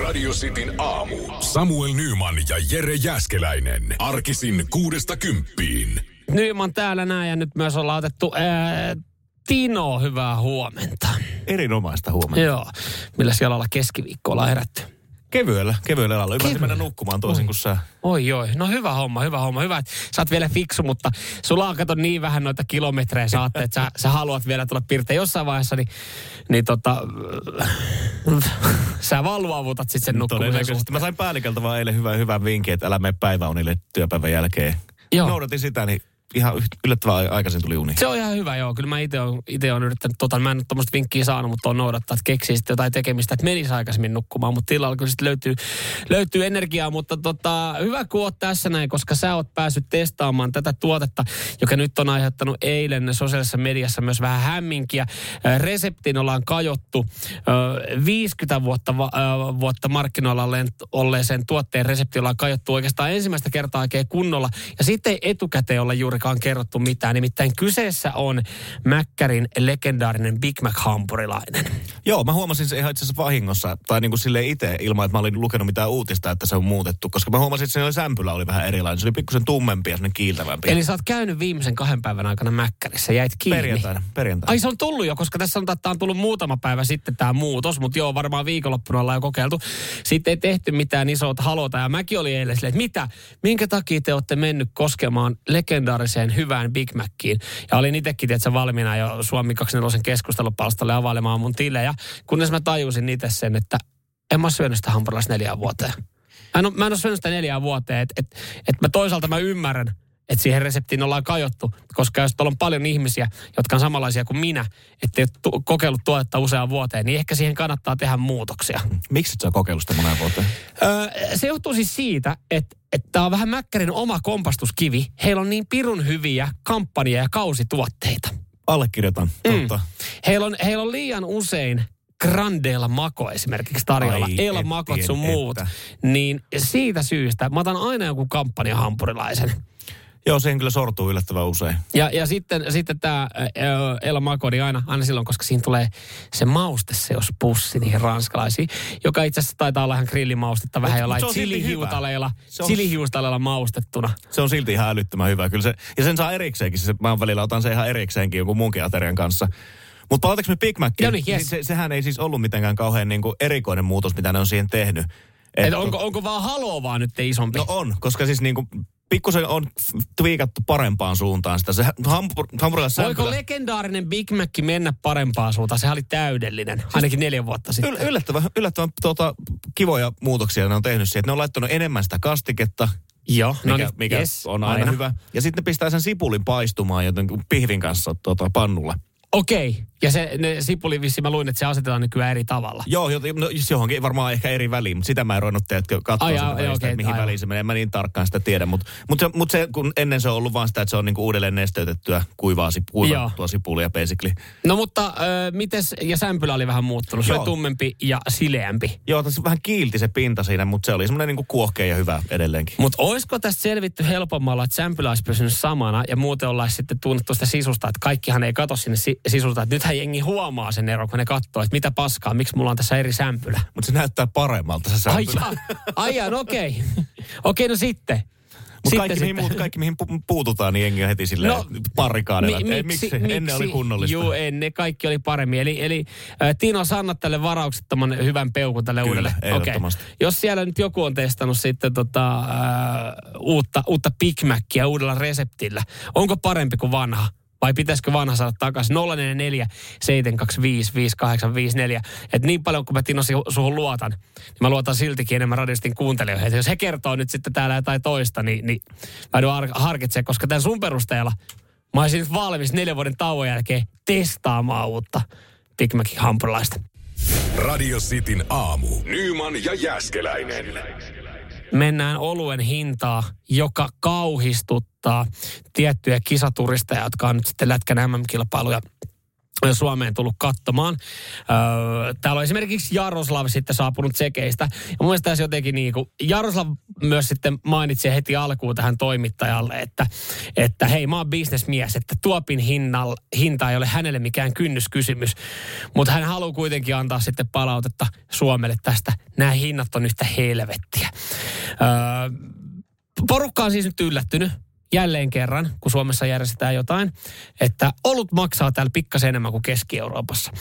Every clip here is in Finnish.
Radio Cityn aamu. Samuel Nyman ja Jere Jäskeläinen. Arkisin kuudesta kymppiin. Nyman täällä näin ja nyt myös ollaan otettu ää, Tino, hyvää huomenta. Erinomaista huomenta. Joo, millä siellä ollaan keskiviikko ollaan herätty. Kevyellä, kevyellä alalla. Ymmärsin mennä nukkumaan toisin kuin sä. Oi oi, no hyvä homma, hyvä homma, hyvä. että Sä oot vielä fiksu, mutta sulla on kato niin vähän noita kilometrejä saatte, että sä, sä haluat vielä tulla pirteen jossain vaiheessa, niin, niin tota, sä vaan luovutat sitten sen nukkumisen Todennäköisesti. Mä sain päälliköltä vaan eilen hyvän, hyvän vinkin, että älä mene päiväunille työpäivän jälkeen. Joo. Noudatin sitä, niin ihan yllättävän ai- aikaisin tuli uni. Se on ihan hyvä, joo. Kyllä mä itse olen, ite on yrittänyt, tota, mä en ole tuommoista vinkkiä saanut, mutta on noudattaa, että keksii sitten jotain tekemistä, että menisi aikaisemmin nukkumaan, mutta tilalla kyllä sitten löytyy, löytyy energiaa, mutta tota, hyvä kun oot tässä näin, koska sä oot päässyt testaamaan tätä tuotetta, joka nyt on aiheuttanut eilen sosiaalisessa mediassa myös vähän hämminkiä. Reseptiin ollaan kajottu ö, 50 vuotta, vuotta markkinoilla olleeseen tuotteen resepti ollaan kajottu oikeastaan ensimmäistä kertaa oikein kunnolla. Ja sitten ei etukäteen olla juurikaan kerrottu mitään. Nimittäin kyseessä on Mäkkärin legendaarinen Big Mac-hampurilainen. Joo, mä huomasin se ihan itse asiassa vahingossa, tai niin kuin silleen itse, ilman että mä olin lukenut mitään uutista, että se on muutettu. Koska mä huomasin, että se sämpylä oli vähän erilainen. Se oli pikkusen tummempi ja kiiltävämpi. Eli sä oot käynyt viimeisen kahden päivän aikana Mäkkärissä, jäit kiinni. perjantaina, perjantaina. Ai se on tullut jo, koska tässä on, että on tullut muutama päivä sitten tämä muutos, mutta joo, varmaan viikonloppuna ollaan jo kokeiltu. Sitten ei tehty mitään isoa halota ja mäkin oli eilen silleen, että mitä, minkä takia te olette mennyt koskemaan legendaariseen hyvään Big Maciin. Ja olin itsekin tietysti valmiina jo Suomi 24 keskustelupalstalle availemaan mun tilejä, kunnes mä tajusin itse sen, että en mä syönyt sitä hampurilaista neljään vuoteen. Mä en, ole, mä en ole syönyt sitä neljään vuoteen, että et, et mä toisaalta mä ymmärrän, että siihen reseptiin ollaan kajottu, koska jos tuolla on paljon ihmisiä, jotka on samanlaisia kuin minä, että ei ole tu- kokeillut tuotetta useaan vuoteen, niin ehkä siihen kannattaa tehdä muutoksia. Miksi et sä kokeillut sitä moneen vuoteen? Öö, se johtuu siis siitä, että että tämä on vähän Mäkkärin oma kompastuskivi. Heillä on niin pirun hyviä kampanja- ja kausituotteita. Allekirjoitan, Mm. totta. Heillä on, heillä on liian usein Grandella Mako esimerkiksi tarjolla. Ai, El et Makot sun muut. että. Niin siitä syystä mä otan aina joku kampanjahampurilaisen. Joo, siihen kyllä sortuu yllättävän usein. Ja, ja sitten, sitten tämä El Mako, niin aina, aina silloin, koska siinä tulee se mauste, se jos pussi niihin ranskalaisiin, joka itse asiassa taitaa olla ihan grillimaustetta vähän jollain chilihiutaleilla, on- chilihiutaleilla maustettuna. Se on silti ihan älyttömän hyvä. Kyllä se, ja sen saa erikseenkin. Se, mä välillä otan se ihan erikseenkin jonkun muunkin aterian kanssa. Mutta palataanko me Big Maciin? Joo niin, yes. se, sehän ei siis ollut mitenkään kauhean niin kuin erikoinen muutos, mitä ne on siihen tehnyt. Et- Et onko, onko vaan haloo vaan nyt isompi? No on, koska siis niin kuin pikkusen on twiikattu parempaan suuntaan sitä. Se hampur, hampurilaisen Voiko legendaarinen Big Mac mennä parempaan suuntaan? Sehän oli täydellinen, ainakin neljä vuotta sitten. Yl- yllättävän, yllättävän tuota, kivoja muutoksia ne on tehnyt siihen. Ne on laittanut enemmän sitä kastiketta, Joo, mikä, no niin, mikä yes, on aina, hyvä. Ja sitten ne pistää sen sipulin paistumaan joten pihvin kanssa tuota, pannulla. Okei, ja se ne sipuli vissi, mä luin, että se asetetaan nykyään eri tavalla. Joo, joten, no, johonkin varmaan ehkä eri väliin, mutta sitä mä en ruvennut teetkö katsoa Ai, sitä ai, välistä, okei, että mihin aivan. väliin se menee. Mä niin tarkkaan sitä tiedä, mutta mut se, mut se, kun ennen se on ollut vaan sitä, että se on niinku uudelleen nesteytettyä kuivaa, kuivattua sipulia basically. No mutta äh, mites, ja sämpylä oli vähän muuttunut, se Joo. oli tummempi ja sileämpi. Joo, tässä vähän kiilti se pinta siinä, mutta se oli semmoinen niinku kuohkea ja hyvä edelleenkin. Mutta olisiko tästä selvitty helpommalla, että sämpylä olisi pysynyt samana ja muuten ollaan sitten tunnettu sitä sisusta, että kaikkihan ei katso sinne si- sisusta, että nythän jengi huomaa sen eron, kun ne katsoo, että mitä paskaa, miksi mulla on tässä eri sämpylä. Mutta se näyttää paremmalta se sämpylä. ai no okei. Okei, no sitten. Mutta Sitten kaikki, mihin, sitten. muut, kaikki, mihin pu- puututaan, niin jengi on heti silleen no, parikaadella. Mi- ei, miksi? Ennen oli kunnollista. Juu, ennen kaikki oli paremmin. Eli, eli äh, Tino, sä annat tälle varauksettoman hyvän peukun tälle Kyllä, uudelle. Okei. Jos siellä nyt joku on testannut sitten tota, äh, uutta, uutta Big Macia uudella reseptillä, onko parempi kuin vanha? Vai pitäisikö vanha saada takaisin? 044 725 5854. Että niin paljon kuin mä Tino suhun luotan, niin mä luotan siltikin enemmän radiostin kuuntelijoihin. Että jos he kertoo nyt sitten täällä jotain toista, niin, niin mä har- harkitsemaan, koska tämän sun perusteella mä olisin nyt valmis neljän vuoden tauon jälkeen testaamaan uutta Big Macin hampurilaista. Radio Cityn aamu. Nyman ja Jäskeläinen. Mennään oluen hintaa, joka kauhistuttaa tiettyjä kisaturisteja, jotka on nyt sitten Lätkän MM-kilpailuja Suomeen tullut katsomaan. Öö, täällä on esimerkiksi Jaroslav sitten saapunut sekeistä. Ja mun tässä jotenkin niin kuin, Jaroslav myös sitten mainitsi heti alkuun tähän toimittajalle, että, että hei mä oon bisnesmies, että tuopin hinnal, hinta ei ole hänelle mikään kynnyskysymys. Mutta hän haluaa kuitenkin antaa sitten palautetta Suomelle tästä. Nämä hinnat on yhtä helvettiä. Öö, porukka on siis nyt yllättynyt jälleen kerran, kun Suomessa järjestetään jotain, että olut maksaa täällä pikkasen enemmän kuin Keski-Euroopassa.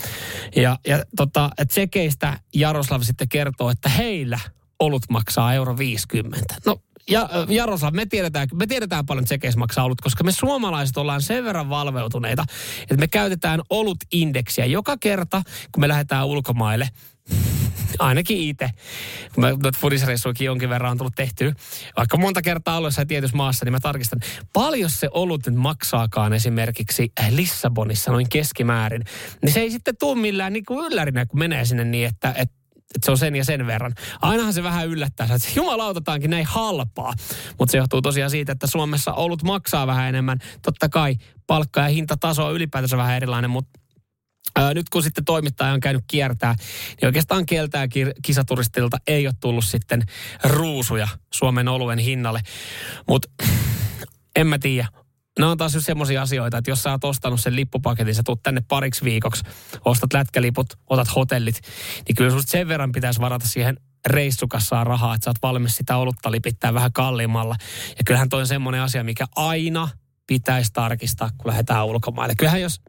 Ja, ja tota, tsekeistä Jaroslav sitten kertoo, että heillä olut maksaa euro 50. No ja Jaroslav, me tiedetään, me tiedetään paljon tsekeissä maksaa olut, koska me suomalaiset ollaan sen verran valveutuneita, että me käytetään olut-indeksiä joka kerta, kun me lähdetään ulkomaille – ainakin itse, kun mä fudisreissuikin jonkin verran on tullut tehtyä, vaikka monta kertaa ollut jossain tietyssä maassa, niin mä tarkistan, paljon se olut nyt maksaakaan esimerkiksi Lissabonissa noin keskimäärin. Niin se ei sitten tule millään niin kuin yllärinä, kun menee sinne niin, että, että että se on sen ja sen verran. Ainahan se vähän yllättää, että jumalautataankin näin halpaa. Mutta se johtuu tosiaan siitä, että Suomessa olut maksaa vähän enemmän. Totta kai palkka- ja hintataso on ylipäätänsä vähän erilainen, mutta Ää, nyt kun sitten toimittaja on käynyt kiertää, niin oikeastaan keltää kisaturistilta ei ole tullut sitten ruusuja Suomen oluen hinnalle. Mutta en mä tiedä. Nämä on taas semmoisia asioita, että jos sä oot ostanut sen lippupaketin, sä tuut tänne pariksi viikoksi, ostat lätkäliput, otat hotellit, niin kyllä susta sen verran pitäisi varata siihen reissukassaan rahaa, että sä oot valmis sitä olutta lipittää vähän kalliimmalla. Ja kyllähän toi on semmoinen asia, mikä aina pitäisi tarkistaa, kun lähdetään ulkomaille. Kyllähän jos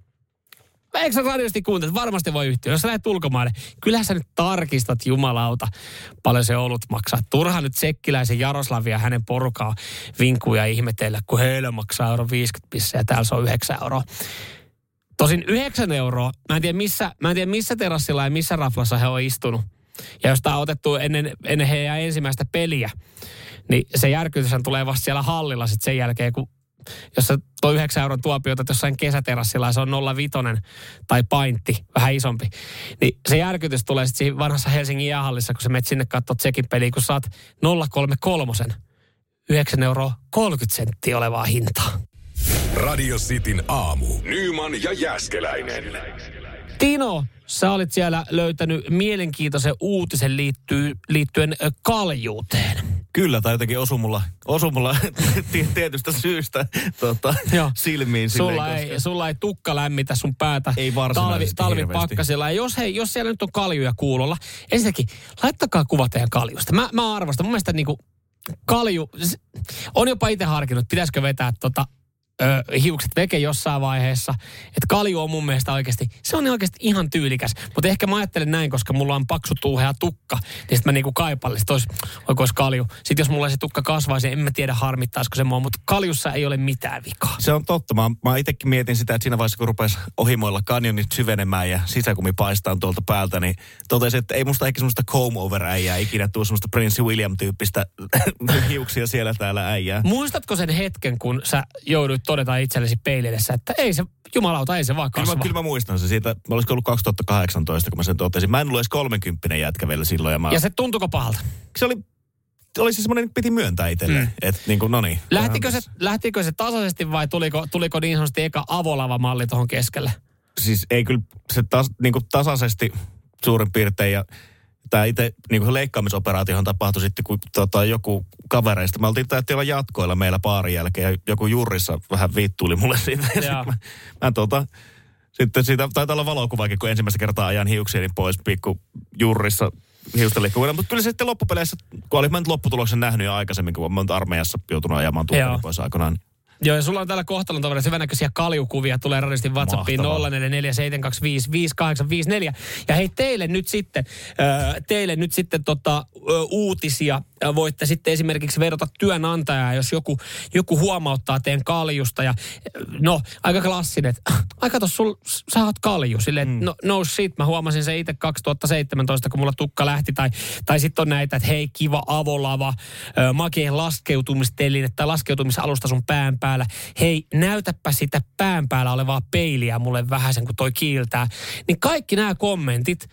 Eikö sä radiosti kuuntelet? Varmasti voi yhtyä. Jos sä lähdet ulkomaille, kyllähän sä nyt tarkistat jumalauta, paljon se olut maksaa. Turha nyt Sekkiläisen Jaroslavia hänen porukaa vinkuja ihmetellä, kun heillä maksaa euro 50 pisse ja täällä se on 9 euroa. Tosin 9 euroa, mä en tiedä missä, mä en tiedä missä terassilla ja missä raflassa he on istunut. Ja jos tämä on otettu ennen, ennen heidän ensimmäistä peliä, niin se järkytys tulee vasta siellä hallilla sitten sen jälkeen, kun jos sä tuo 9 euron tuopiota jossain kesäterassilla ja se on 0,5 tai paintti, vähän isompi, niin se järkytys tulee sitten siinä vanhassa Helsingin jäähallissa, kun sä menet sinne katsoa tsekin peliä, kun saat 033 9 euroa 30 senttiä olevaa hintaa. Radio Cityn aamu. Nyman ja Jäskeläinen. Tino, sä olit siellä löytänyt mielenkiintoisen uutisen liittyy, liittyen kaljuuteen. Kyllä, tai jotenkin osu mulla, osu mulla tietystä syystä tota, silmiin. Sulla, silleen, ei, koska... sulla ei tukka lämmitä sun päätä ei talvi, talvipakkasilla. Ja jos, hei, jos siellä nyt on kaljuja kuulolla, ensinnäkin laittakaa kuva teidän kaljusta. Mä, mä arvostan. Mun mielestä niinku, kalju, on jopa itse harkinnut, pitäisikö vetää tota ö, hiukset veke jossain vaiheessa. Että kalju on mun mielestä oikeasti, se on oikeasti ihan tyylikäs. Mutta ehkä mä ajattelen näin, koska mulla on paksu tuuhea tukka, niin sitten mä niinku kaipallisin, että olisi, olisi kalju. Sitten jos mulla se tukka kasvaisi, en mä tiedä harmittaisiko se mua, mutta kaljussa ei ole mitään vikaa. Se on totta. Mä, mä itsekin mietin sitä, että siinä vaiheessa kun rupesi ohimoilla kanjonit syvenemään ja sisäkumi paistaa tuolta päältä, niin totesin, että ei musta ehkä semmoista comb over äijää ikinä tuu semmoista Prince William-tyyppistä hiuksia siellä täällä äijää. Muistatko sen hetken, kun sä jouduit todeta itsellesi peilidessä, että ei se, jumalauta, ei se vaan kasva. Kyllä mä, kyllä mä muistan se siitä, olisiko ollut 2018, kun mä sen totesin. Mä en ollut edes 30 jätkä vielä silloin. Ja, mä... ja se tuntuko pahalta? Se oli oli se semmoinen, piti myöntää itselle. Mm. Että niin kuin, no niin. Lähtikö se, lähtikö se tasaisesti vai tuliko, tuliko niin sanotusti eka avolava-malli tuohon keskelle? Siis ei kyllä se tas, niin kuin tasaisesti suurin piirtein ja tämä itse niin leikkaamisoperaatiohan tapahtui sitten, kun tota, joku kavereista, me oltiin täällä jatkoilla meillä paarin jälkeen ja joku jurissa vähän viittuili mulle siitä. Ja mä, mä tota, sitten siitä taitaa olla valokuvaakin, kun ensimmäistä kertaa ajan hiuksieni pois pikku jurissa hiusten Mutta kyllä sitten loppupeleissä, kun olin mä nyt lopputuloksen nähnyt jo aikaisemmin, kun mä armeijassa joutunut ajamaan tuolla pois aikoinaan, Joo, ja sulla on täällä kohtalon tavalla hyvänäköisiä kaljukuvia, tulee radistin WhatsAppiin 0447255854. Ja hei, teille nyt sitten, teille nyt sitten tota, uutisia. Voitte sitten esimerkiksi vedota työnantajaa, jos joku, joku huomauttaa teidän kaljusta. Ja, no, aika klassinen, aika tos, sul, sä oot kalju. Silleen, mm. no, no shit, mä huomasin se itse 2017, kun mulla tukka lähti. Tai, tai sitten on näitä, että hei, kiva avolava, makeen laskeutumisteline tai laskeutumisalusta sun pään päällä. Hei, näytäpä sitä pään päällä olevaa peiliä mulle vähän sen, kun toi kiiltää. Niin kaikki nämä kommentit,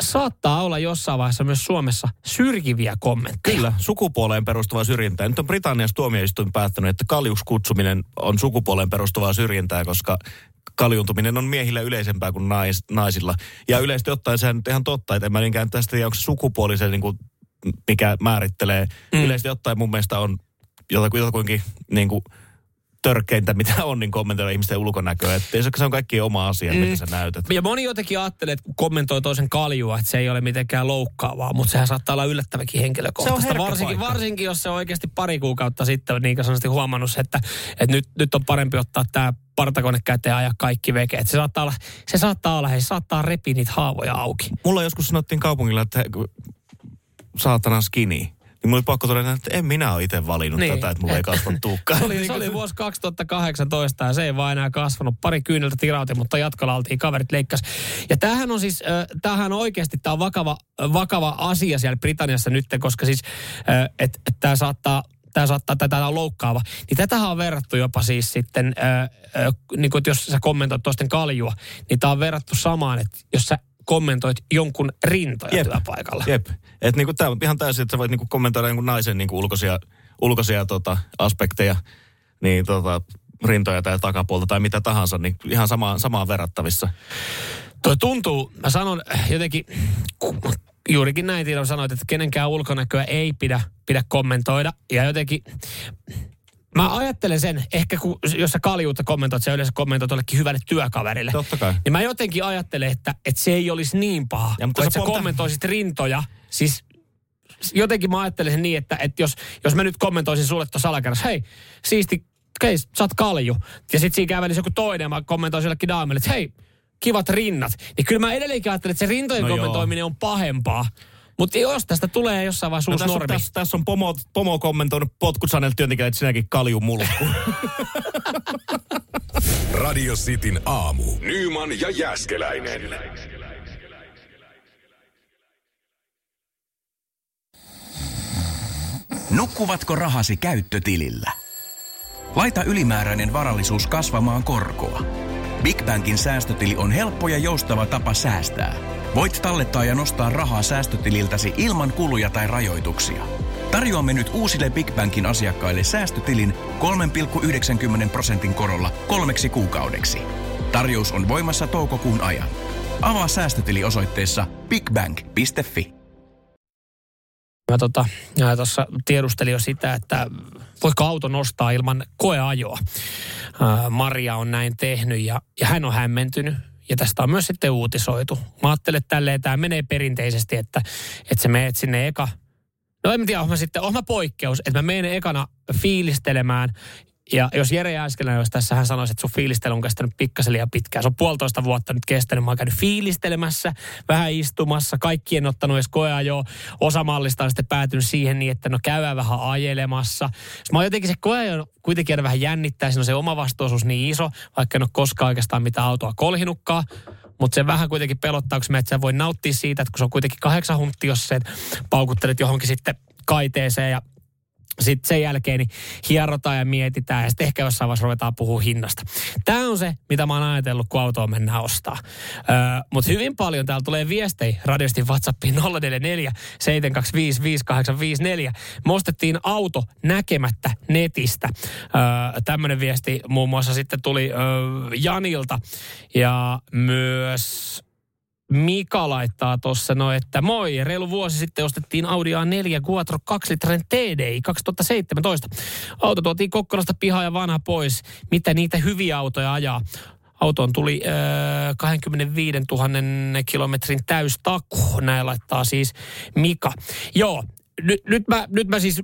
saattaa olla jossain vaiheessa myös Suomessa syrjiviä kommentteja. Kyllä, sukupuoleen perustuvaa syrjintää. Nyt on Britanniassa tuomioistuin päättänyt, että kaljuksi kutsuminen on sukupuoleen perustuvaa syrjintää, koska kaljuntuminen on miehillä yleisempää kuin nais, naisilla. Ja yleisesti ottaen se on nyt ihan totta, että en mä niinkään tästä tiedä, onko se sukupuolisen, niin kuin, mikä määrittelee. Mm. Yleisesti ottaen mun mielestä on jotakuinkin niin kuin, törkeintä, mitä on, niin kommentoida ihmisten ulkonäköä. Että se on kaikki oma asia, mm. mitä sä näytät. Ja moni jotenkin ajattelee, että kun kommentoi toisen kaljua, että se ei ole mitenkään loukkaavaa, mutta sehän saattaa olla yllättäväkin henkilökohtaista. varsinkin, varsinkin, jos se on oikeasti pari kuukautta sitten niin sanotusti huomannut, että, että nyt, nyt on parempi ottaa tämä partakone käteen ja kaikki vekeet. Se saattaa olla, se saattaa olla, he saattaa repiä niitä haavoja auki. Mulla joskus sanottiin kaupungilla, että saatana skinny niin mulla oli pakko todeta, että en minä ole itse valinnut niin. tätä, että mulla ei kasva tukkaa. se, oli, se oli vuosi 2018 ja se ei vaan enää kasvanut. Pari kyyneltä tirautin, mutta jatkolla oltiin, kaverit leikkas. Ja tämähän on siis, äh, tämähän oikeasti, tämä on vakava, vakava asia siellä Britanniassa nyt, koska siis, äh, että et tämä saattaa tämä saattaa, tätä on loukkaava. Niin tätähän on verrattu jopa siis sitten, niin kuin, että jos sä kommentoit toisten kaljua, niin tämä on verrattu samaan, että jos sä kommentoit jonkun rintoja jep, työpaikalla. Jep. Että niinku, tämä on ihan täysin, että sä voit niinku kommentoida jonkun naisen niinku ulkoisia, ulkoisia tota, aspekteja, niin tota, rintoja tai takapuolta tai mitä tahansa, niin ihan samaan, samaan verrattavissa. Tuo tuntuu, mä sanon jotenkin, juurikin näin Tiina sanoit, että kenenkään ulkonäköä ei pidä, pidä kommentoida. Ja jotenkin, Mä ajattelen sen, ehkä kun, jos sä kaljuutta kommentoit, sä yleensä kommentoit jollekin hyvälle työkaverille. Totta kai. Niin mä jotenkin ajattelen, että, että se ei olisi niin paha, ja, mutta kun sä, sä kommentoisit rintoja. Siis jotenkin mä ajattelen sen niin, että, että jos, jos mä nyt kommentoisin sulle tuossa alakerrassa, hei, siisti, hei, sä oot kalju. Ja sit siinä kävelisi joku toinen ja mä kommentoisin jollekin daamille, että hei, kivat rinnat. Niin kyllä mä edelleenkin ajattelen, että se rintojen no kommentoiminen joo. on pahempaa. Mutta jos tästä tulee jossain vaiheessa no, uusi tässä, normi. Tässä, tässä on pomo, pomo kommentoinut potkut Sanel työntekijä, että sinäkin kalju mulkku. Radio Cityn aamu. Nyman ja Jäskeläinen. Nukkuvatko rahasi käyttötilillä? Laita ylimääräinen varallisuus kasvamaan korkoa. Big Bankin säästötili on helppo ja joustava tapa säästää. Voit tallettaa ja nostaa rahaa säästötililtäsi ilman kuluja tai rajoituksia. Tarjoamme nyt uusille Big Bankin asiakkaille säästötilin 3,90 prosentin korolla kolmeksi kuukaudeksi. Tarjous on voimassa toukokuun ajan. Avaa säästötili osoitteessa bigbank.fi. Mä tota, tuossa tiedustelin jo sitä, että voiko auto nostaa ilman koeajoa. Maria on näin tehnyt ja, ja hän on hämmentynyt. Ja tästä on myös sitten uutisoitu. Mä ajattelen, että tälleen tämä menee perinteisesti, että, että sä meet sinne eka No en tiedä, mä sitten, on mä poikkeus, että mä menen ekana fiilistelemään ja jos Jere Jääskelä jos tässä hän sanoisi, että sun fiilistely on kestänyt pikkasen liian pitkään. Se on puolitoista vuotta nyt kestänyt. Mä oon käynyt fiilistelemässä, vähän istumassa. Kaikki en ottanut edes jo Osa mallista on sitten päätynyt siihen niin, että no käydään vähän ajelemassa. Mä oon jotenkin se koeajo kuitenkin aina vähän jännittää. Siinä on se oma vastuosuus niin iso, vaikka en ole koskaan oikeastaan mitään autoa kolhinutkaan. Mutta se vähän kuitenkin pelottaa, kun sä voi nauttia siitä, että kun se on kuitenkin kahdeksan huntti, jos sä paukuttelet johonkin sitten kaiteeseen ja sitten sen jälkeen niin hierotaan ja mietitään ja sitten ehkä jossain vaiheessa ruvetaan puhua hinnasta. Tämä on se, mitä mä oon ajatellut, kun autoa mennään ostaa. Öö, Mutta hyvin paljon täällä tulee viestejä radiosti WhatsAppiin 044 725 5854. Me ostettiin auto näkemättä netistä. Öö, Tämmöinen viesti muun muassa sitten tuli öö, Janilta ja myös Mika laittaa tuossa no, että moi, reilu vuosi sitten ostettiin Audi A4 Quattro 2 litran TDI 2017. Auto tuotiin Kokkolasta pihaa ja vanha pois. Mitä niitä hyviä autoja ajaa? Autoon tuli äh, 25 000 kilometrin täystaku, näin laittaa siis Mika. Joo, nyt, nyt, mä, nyt mä siis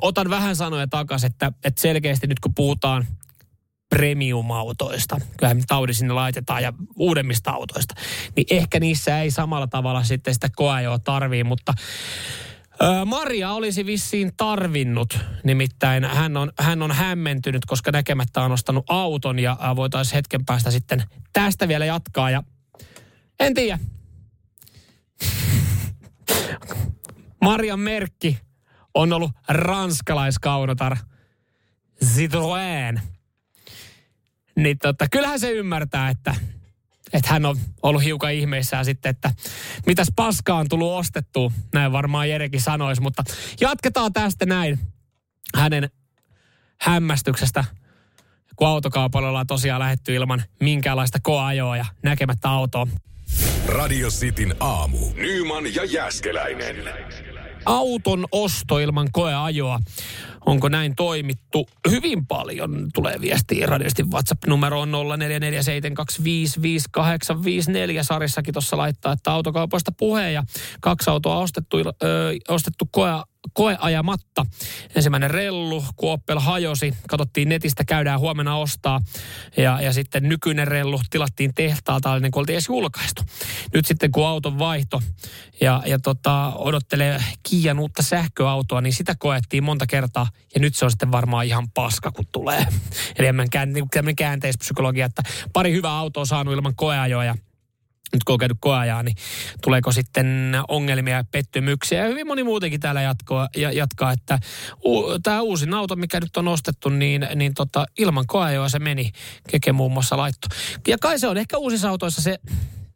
otan vähän sanoja takaisin, että, että selkeästi nyt kun puhutaan – premium-autoista, kyllähän taudi sinne laitetaan ja uudemmista autoista, niin ehkä niissä ei samalla tavalla sitten sitä koajoa tarvii, mutta Maria olisi vissiin tarvinnut, nimittäin hän on, hän on hämmentynyt, koska näkemättä on ostanut auton ja voitaisiin hetken päästä sitten tästä vielä jatkaa ja en tiedä. Marian merkki on ollut ranskalaiskaunotar Citroën. Niin tota, kyllähän se ymmärtää, että, että hän on ollut hiukan ihmeissään sitten, että mitäs paskaa on tullut ostettua. Näin varmaan Jerekin sanoisi, mutta jatketaan tästä näin hänen hämmästyksestä, kun autokaupalla ollaan tosiaan lähetty ilman minkäänlaista koajoa ja näkemättä autoa. Radio Cityn aamu. Nyman ja Jäskeläinen. Auton osto ilman koeajoa. Onko näin toimittu? Hyvin paljon tulee viestiä radiosti WhatsApp-numero on 0447255854. Sarissakin tuossa laittaa, että autokaupoista puheen ja kaksi autoa ostettu, ö, ostettu koe, koeajamatta. Ensimmäinen rellu, kun Opel hajosi, katsottiin netistä, käydään huomenna ostaa. Ja, ja sitten nykyinen rellu tilattiin tehtaalta, ennen kuin oltiin edes julkaistu. Nyt sitten kun auton vaihto ja, ja tota, odottelee Kiian uutta sähköautoa, niin sitä koettiin monta kertaa. Ja nyt se on sitten varmaan ihan paska, kun tulee. Eli tämmöinen niin käänteispsykologia, että pari hyvää autoa saanut ilman koeajoa ja nyt kun on käynyt koeajaa, niin tuleeko sitten ongelmia ja pettymyksiä. Ja hyvin moni muutenkin täällä jatkoa, ja, jatkaa, että u, tämä uusin auto, mikä nyt on ostettu, niin, niin tota, ilman koeajoa se meni. Keke muun muassa laitto. Ja kai se on ehkä uusissa autoissa se,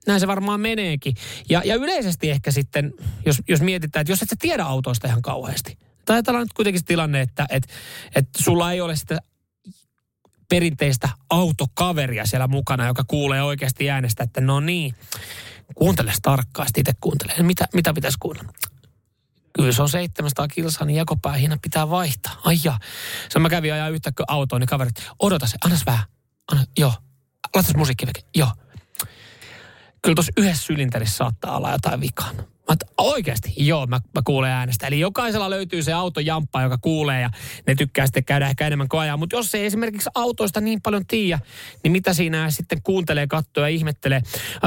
näin se varmaan meneekin. Ja, ja yleisesti ehkä sitten, jos, jos mietitään, että jos et sä tiedä autoista ihan kauheasti. Tai ajatellaan nyt kuitenkin tilanne, että, että, että sulla ei ole sitä perinteistä autokaveria siellä mukana, joka kuulee oikeasti äänestä, että no niin, kuuntele tarkkaasti, itse kuuntele. Mitä, mitä pitäisi kuunnella? Kyllä se on 700 kilsaa, niin jakopäähinä pitää vaihtaa. Ai ja. Se mä kävin ajaa yhtä autoon, niin kaverit, odota se, annas vähän. Anna, joo. Laitas musiikki Joo. Kyllä tuossa yhdessä sylinterissä saattaa olla jotain vikaa. Mä oikeasti, joo, mä, mä kuulen äänestä. Eli jokaisella löytyy se autojamppa, joka kuulee ja ne tykkää sitten käydä ehkä enemmän koajaa. Mutta jos ei esimerkiksi autoista niin paljon tiedä, niin mitä siinä sitten kuuntelee, katsoo ja ihmettelee.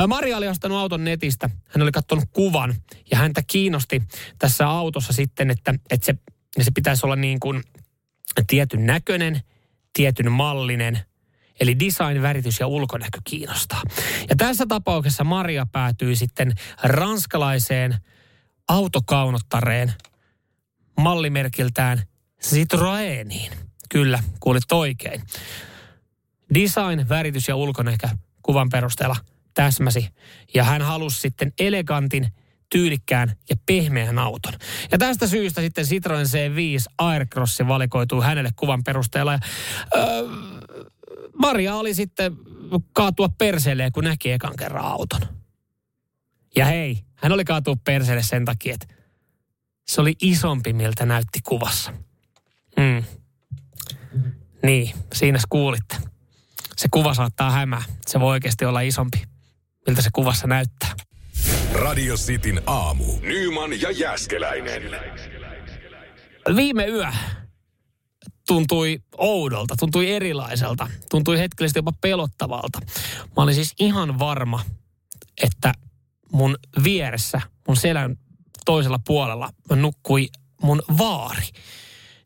Maria oli ostanut auton netistä. Hän oli katsonut kuvan ja häntä kiinnosti tässä autossa sitten, että, että se, se pitäisi olla niin kuin tietyn näköinen, tietyn mallinen – Eli design, väritys ja ulkonäkö kiinnostaa. Ja tässä tapauksessa Maria päätyi sitten ranskalaiseen autokaunottareen mallimerkiltään Citroeniin. Kyllä, kuulit oikein. Design, väritys ja ulkonäkö kuvan perusteella täsmäsi. Ja hän halusi sitten elegantin, tyylikkään ja pehmeän auton. Ja tästä syystä sitten Citroen C5 Aircrossi valikoituu hänelle kuvan perusteella. Ja, öö, Maria oli sitten kaatua perseelle, kun näki ekan kerran auton. Ja hei, hän oli kaatua perseelle sen takia, että se oli isompi, miltä näytti kuvassa. Mm. Niin, siinä kuulitte. Se kuva saattaa hämää. Se voi oikeasti olla isompi, miltä se kuvassa näyttää. Radio Cityn aamu. Nyman ja Jäskeläinen. Viime yö tuntui oudolta, tuntui erilaiselta, tuntui hetkellisesti jopa pelottavalta. Mä olin siis ihan varma, että mun vieressä, mun selän toisella puolella nukkui mun vaari.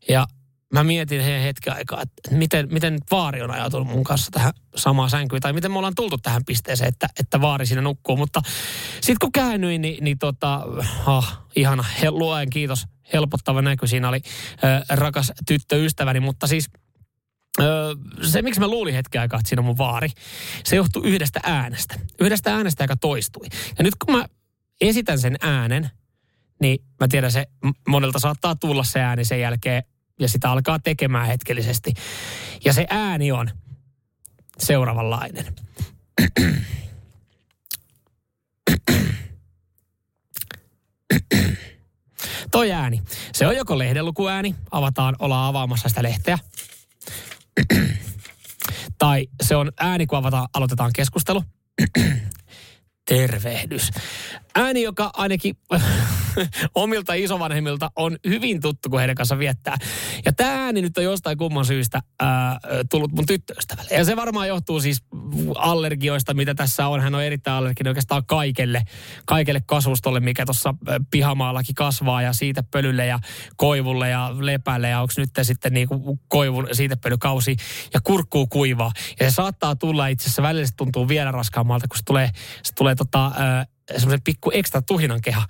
Ja mä mietin he hetken aikaa, että miten, miten vaari on ajatunut mun kanssa tähän samaan sänkyyn, tai miten me ollaan tultu tähän pisteeseen, että, että vaari siinä nukkuu. Mutta sitten kun käännyin, niin, niin tota, ah, ihana, he, luen kiitos, helpottava näky. Siinä oli ö, rakas tyttöystäväni, mutta siis Öö, se, miksi mä luulin hetken aikaa, että siinä on mun vaari, se johtuu yhdestä äänestä. Yhdestä äänestä, joka toistui. Ja nyt kun mä esitän sen äänen, niin mä tiedän, se monelta saattaa tulla se ääni sen jälkeen, ja sitä alkaa tekemään hetkellisesti. Ja se ääni on seuraavanlainen. Toi ääni. Se on joko lehdenlukuääni, avataan, ollaan avaamassa sitä lehteä. tai se on ääni, kun avataan, aloitetaan keskustelu. Tervehdys. Ääni, joka ainakin omilta isovanhemmilta on hyvin tuttu, kun heidän kanssa viettää. Ja tämä ääni nyt on jostain kumman syystä ää, tullut mun tyttöystävälle. Ja se varmaan johtuu siis allergioista, mitä tässä on. Hän on erittäin allerginen oikeastaan kaikelle, kaikelle kasvustolle, mikä tuossa pihamaallakin kasvaa ja siitä pölylle ja koivulle ja lepälle. Ja onko nyt sitten niin kuin koivun siitepölykausi ja kurkkuu kuivaa. Ja se saattaa tulla itse asiassa välillä se tuntuu vielä raskaammalta, kun se tulee, se tulee tota, semmoisen pikku ekstra tuhinan keha.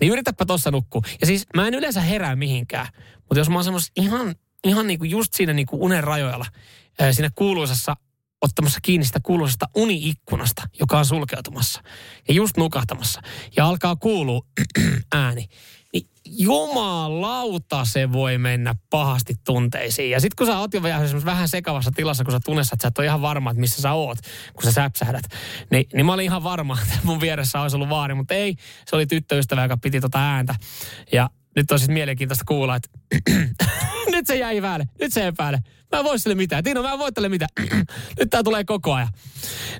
niin yritäpä tossa nukkua. Ja siis mä en yleensä herää mihinkään, mutta jos mä oon semmos ihan, ihan niinku just siinä niinku unen rajoilla, siinä kuuluisassa ottamassa kiinni sitä kuuluisesta uniikkunasta, joka on sulkeutumassa ja just nukahtamassa. Ja alkaa kuulua ääni. Jumalauta se voi mennä pahasti tunteisiin. Ja sitten kun sä oot jo vähän, sekavassa tilassa, kun sä tunnessa, että sä et ole ihan varma, että missä sä oot, kun sä säpsähdät. Niin, niin mä olin ihan varma, että mun vieressä olisi ollut vaari, mutta ei. Se oli tyttöystävä, joka piti tota ääntä. Ja nyt on sitten mielenkiintoista kuulla, että nyt se jäi päälle, nyt se ei päälle. Mä en voi sille mitään. Tiino, mä en voi tälle mitään. nyt tää tulee koko ajan.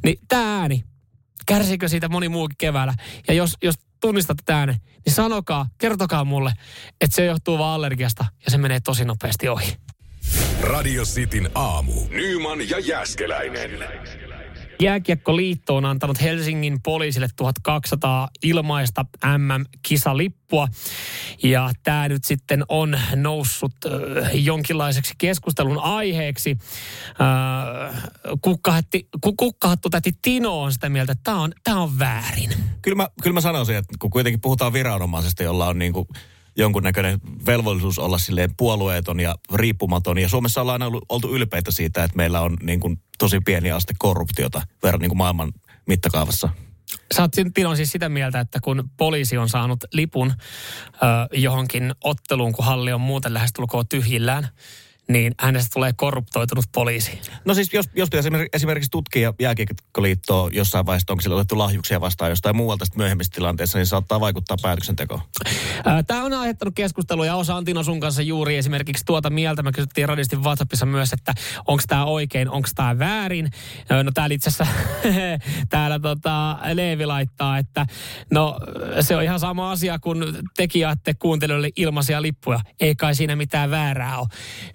Niin tää ääni, kärsikö siitä moni muukin keväällä? Ja jos, jos tunnistatte tämän, niin sanokaa, kertokaa mulle, että se johtuu vaan allergiasta ja se menee tosi nopeasti ohi. Radio Cityn aamu. Nyman ja Jäskeläinen. Jääkiekkoliitto on antanut Helsingin poliisille 1200 ilmaista MM-kisalippua. Ja tämä nyt sitten on noussut jonkinlaiseksi keskustelun aiheeksi. Äh, kukkahattu täti Tino on sitä mieltä, että tämä on, tää on väärin. Kyllä mä, kyllä mä sanoisin, että kun kuitenkin puhutaan viranomaisesta, jolla on niin kuin jonkunnäköinen velvollisuus olla silleen puolueeton ja riippumaton. Ja Suomessa ollaan aina oltu ylpeitä siitä, että meillä on niin kuin tosi pieni aste korruptiota verran niin kuin maailman mittakaavassa. Sä oot Tino siis sitä mieltä, että kun poliisi on saanut lipun ö, johonkin otteluun, kun halli on muuten lähestulkoon tyhjillään, niin hänestä tulee korruptoitunut poliisi. No siis jos, jos esimerkiksi tutkii jääkiekkoliittoa jossain vaiheessa, onko sillä otettu lahjuksia vastaan jostain muualta myöhemmissä tilanteessa, niin saattaa vaikuttaa päätöksentekoon. Tämä on aiheuttanut keskustelua ja osa Antino sun kanssa juuri esimerkiksi tuota mieltä. Me kysyttiin radistin WhatsAppissa myös, että onko tämä oikein, onko tämä väärin. No täällä itse asiassa täällä tota, Leevi laittaa, että no se on ihan sama asia kuin tekijätte kuuntelijoille ilmaisia lippuja. Ei kai siinä mitään väärää ole.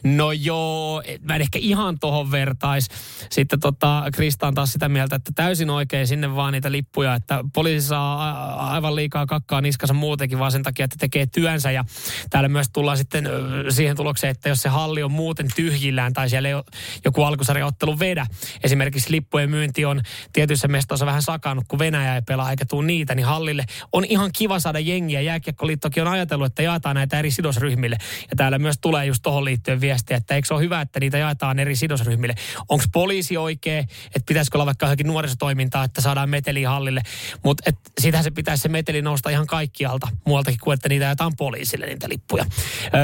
No joo, mä en ehkä ihan tohon vertais. Sitten tota, Krista on taas sitä mieltä, että täysin oikein sinne vaan niitä lippuja, että poliisi saa aivan liikaa kakkaa niskansa muutenkin vaan sen takia, että tekee työnsä. Ja täällä myös tullaan sitten siihen tulokseen, että jos se halli on muuten tyhjillään tai siellä ei ole joku alkusarjaottelu vedä, esimerkiksi lippujen myynti on tietyissä mestoissa vähän sakannut, kun Venäjä ei pelaa eikä tuu niitä, niin hallille on ihan kiva saada jengiä. Jääkiekkoliittokin on ajatellut, että jaetaan näitä eri sidosryhmille. Ja täällä myös tulee just tuohon liittyen viestiä viestiä, että eikö se ole hyvä, että niitä jaetaan eri sidosryhmille. Onko poliisi oikea, että pitäisikö olla vaikka johonkin nuorisotoimintaa, että saadaan meteli hallille. Mutta sitähän se pitäisi se meteli nousta ihan kaikkialta muualtakin kuin, että niitä jaetaan poliisille niitä lippuja.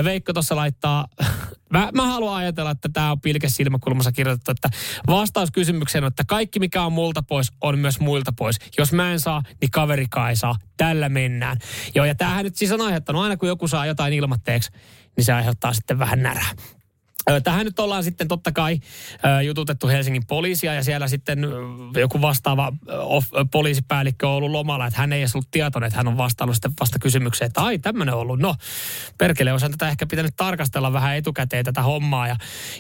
Veikko tuossa laittaa, mä, mä haluan ajatella, että tämä on pilke silmäkulmassa kirjoitettu, että vastaus kysymykseen on, että kaikki mikä on multa pois, on myös muilta pois. Jos mä en saa, niin kaverikaan ei saa. Tällä mennään. Joo, ja tämähän nyt siis on aiheuttanut, aina kun joku saa jotain ilmatteeksi, niin se aiheuttaa sitten vähän närää. Tähän nyt ollaan sitten totta kai jututettu Helsingin poliisia ja siellä sitten joku vastaava poliisipäällikkö on ollut lomalla, että hän ei edes ollut tietoinen, että hän on vastannut sitten vasta kysymykseen, että ai tämmöinen on ollut. No perkele, olisi tätä ehkä pitänyt tarkastella vähän etukäteen tätä hommaa ja,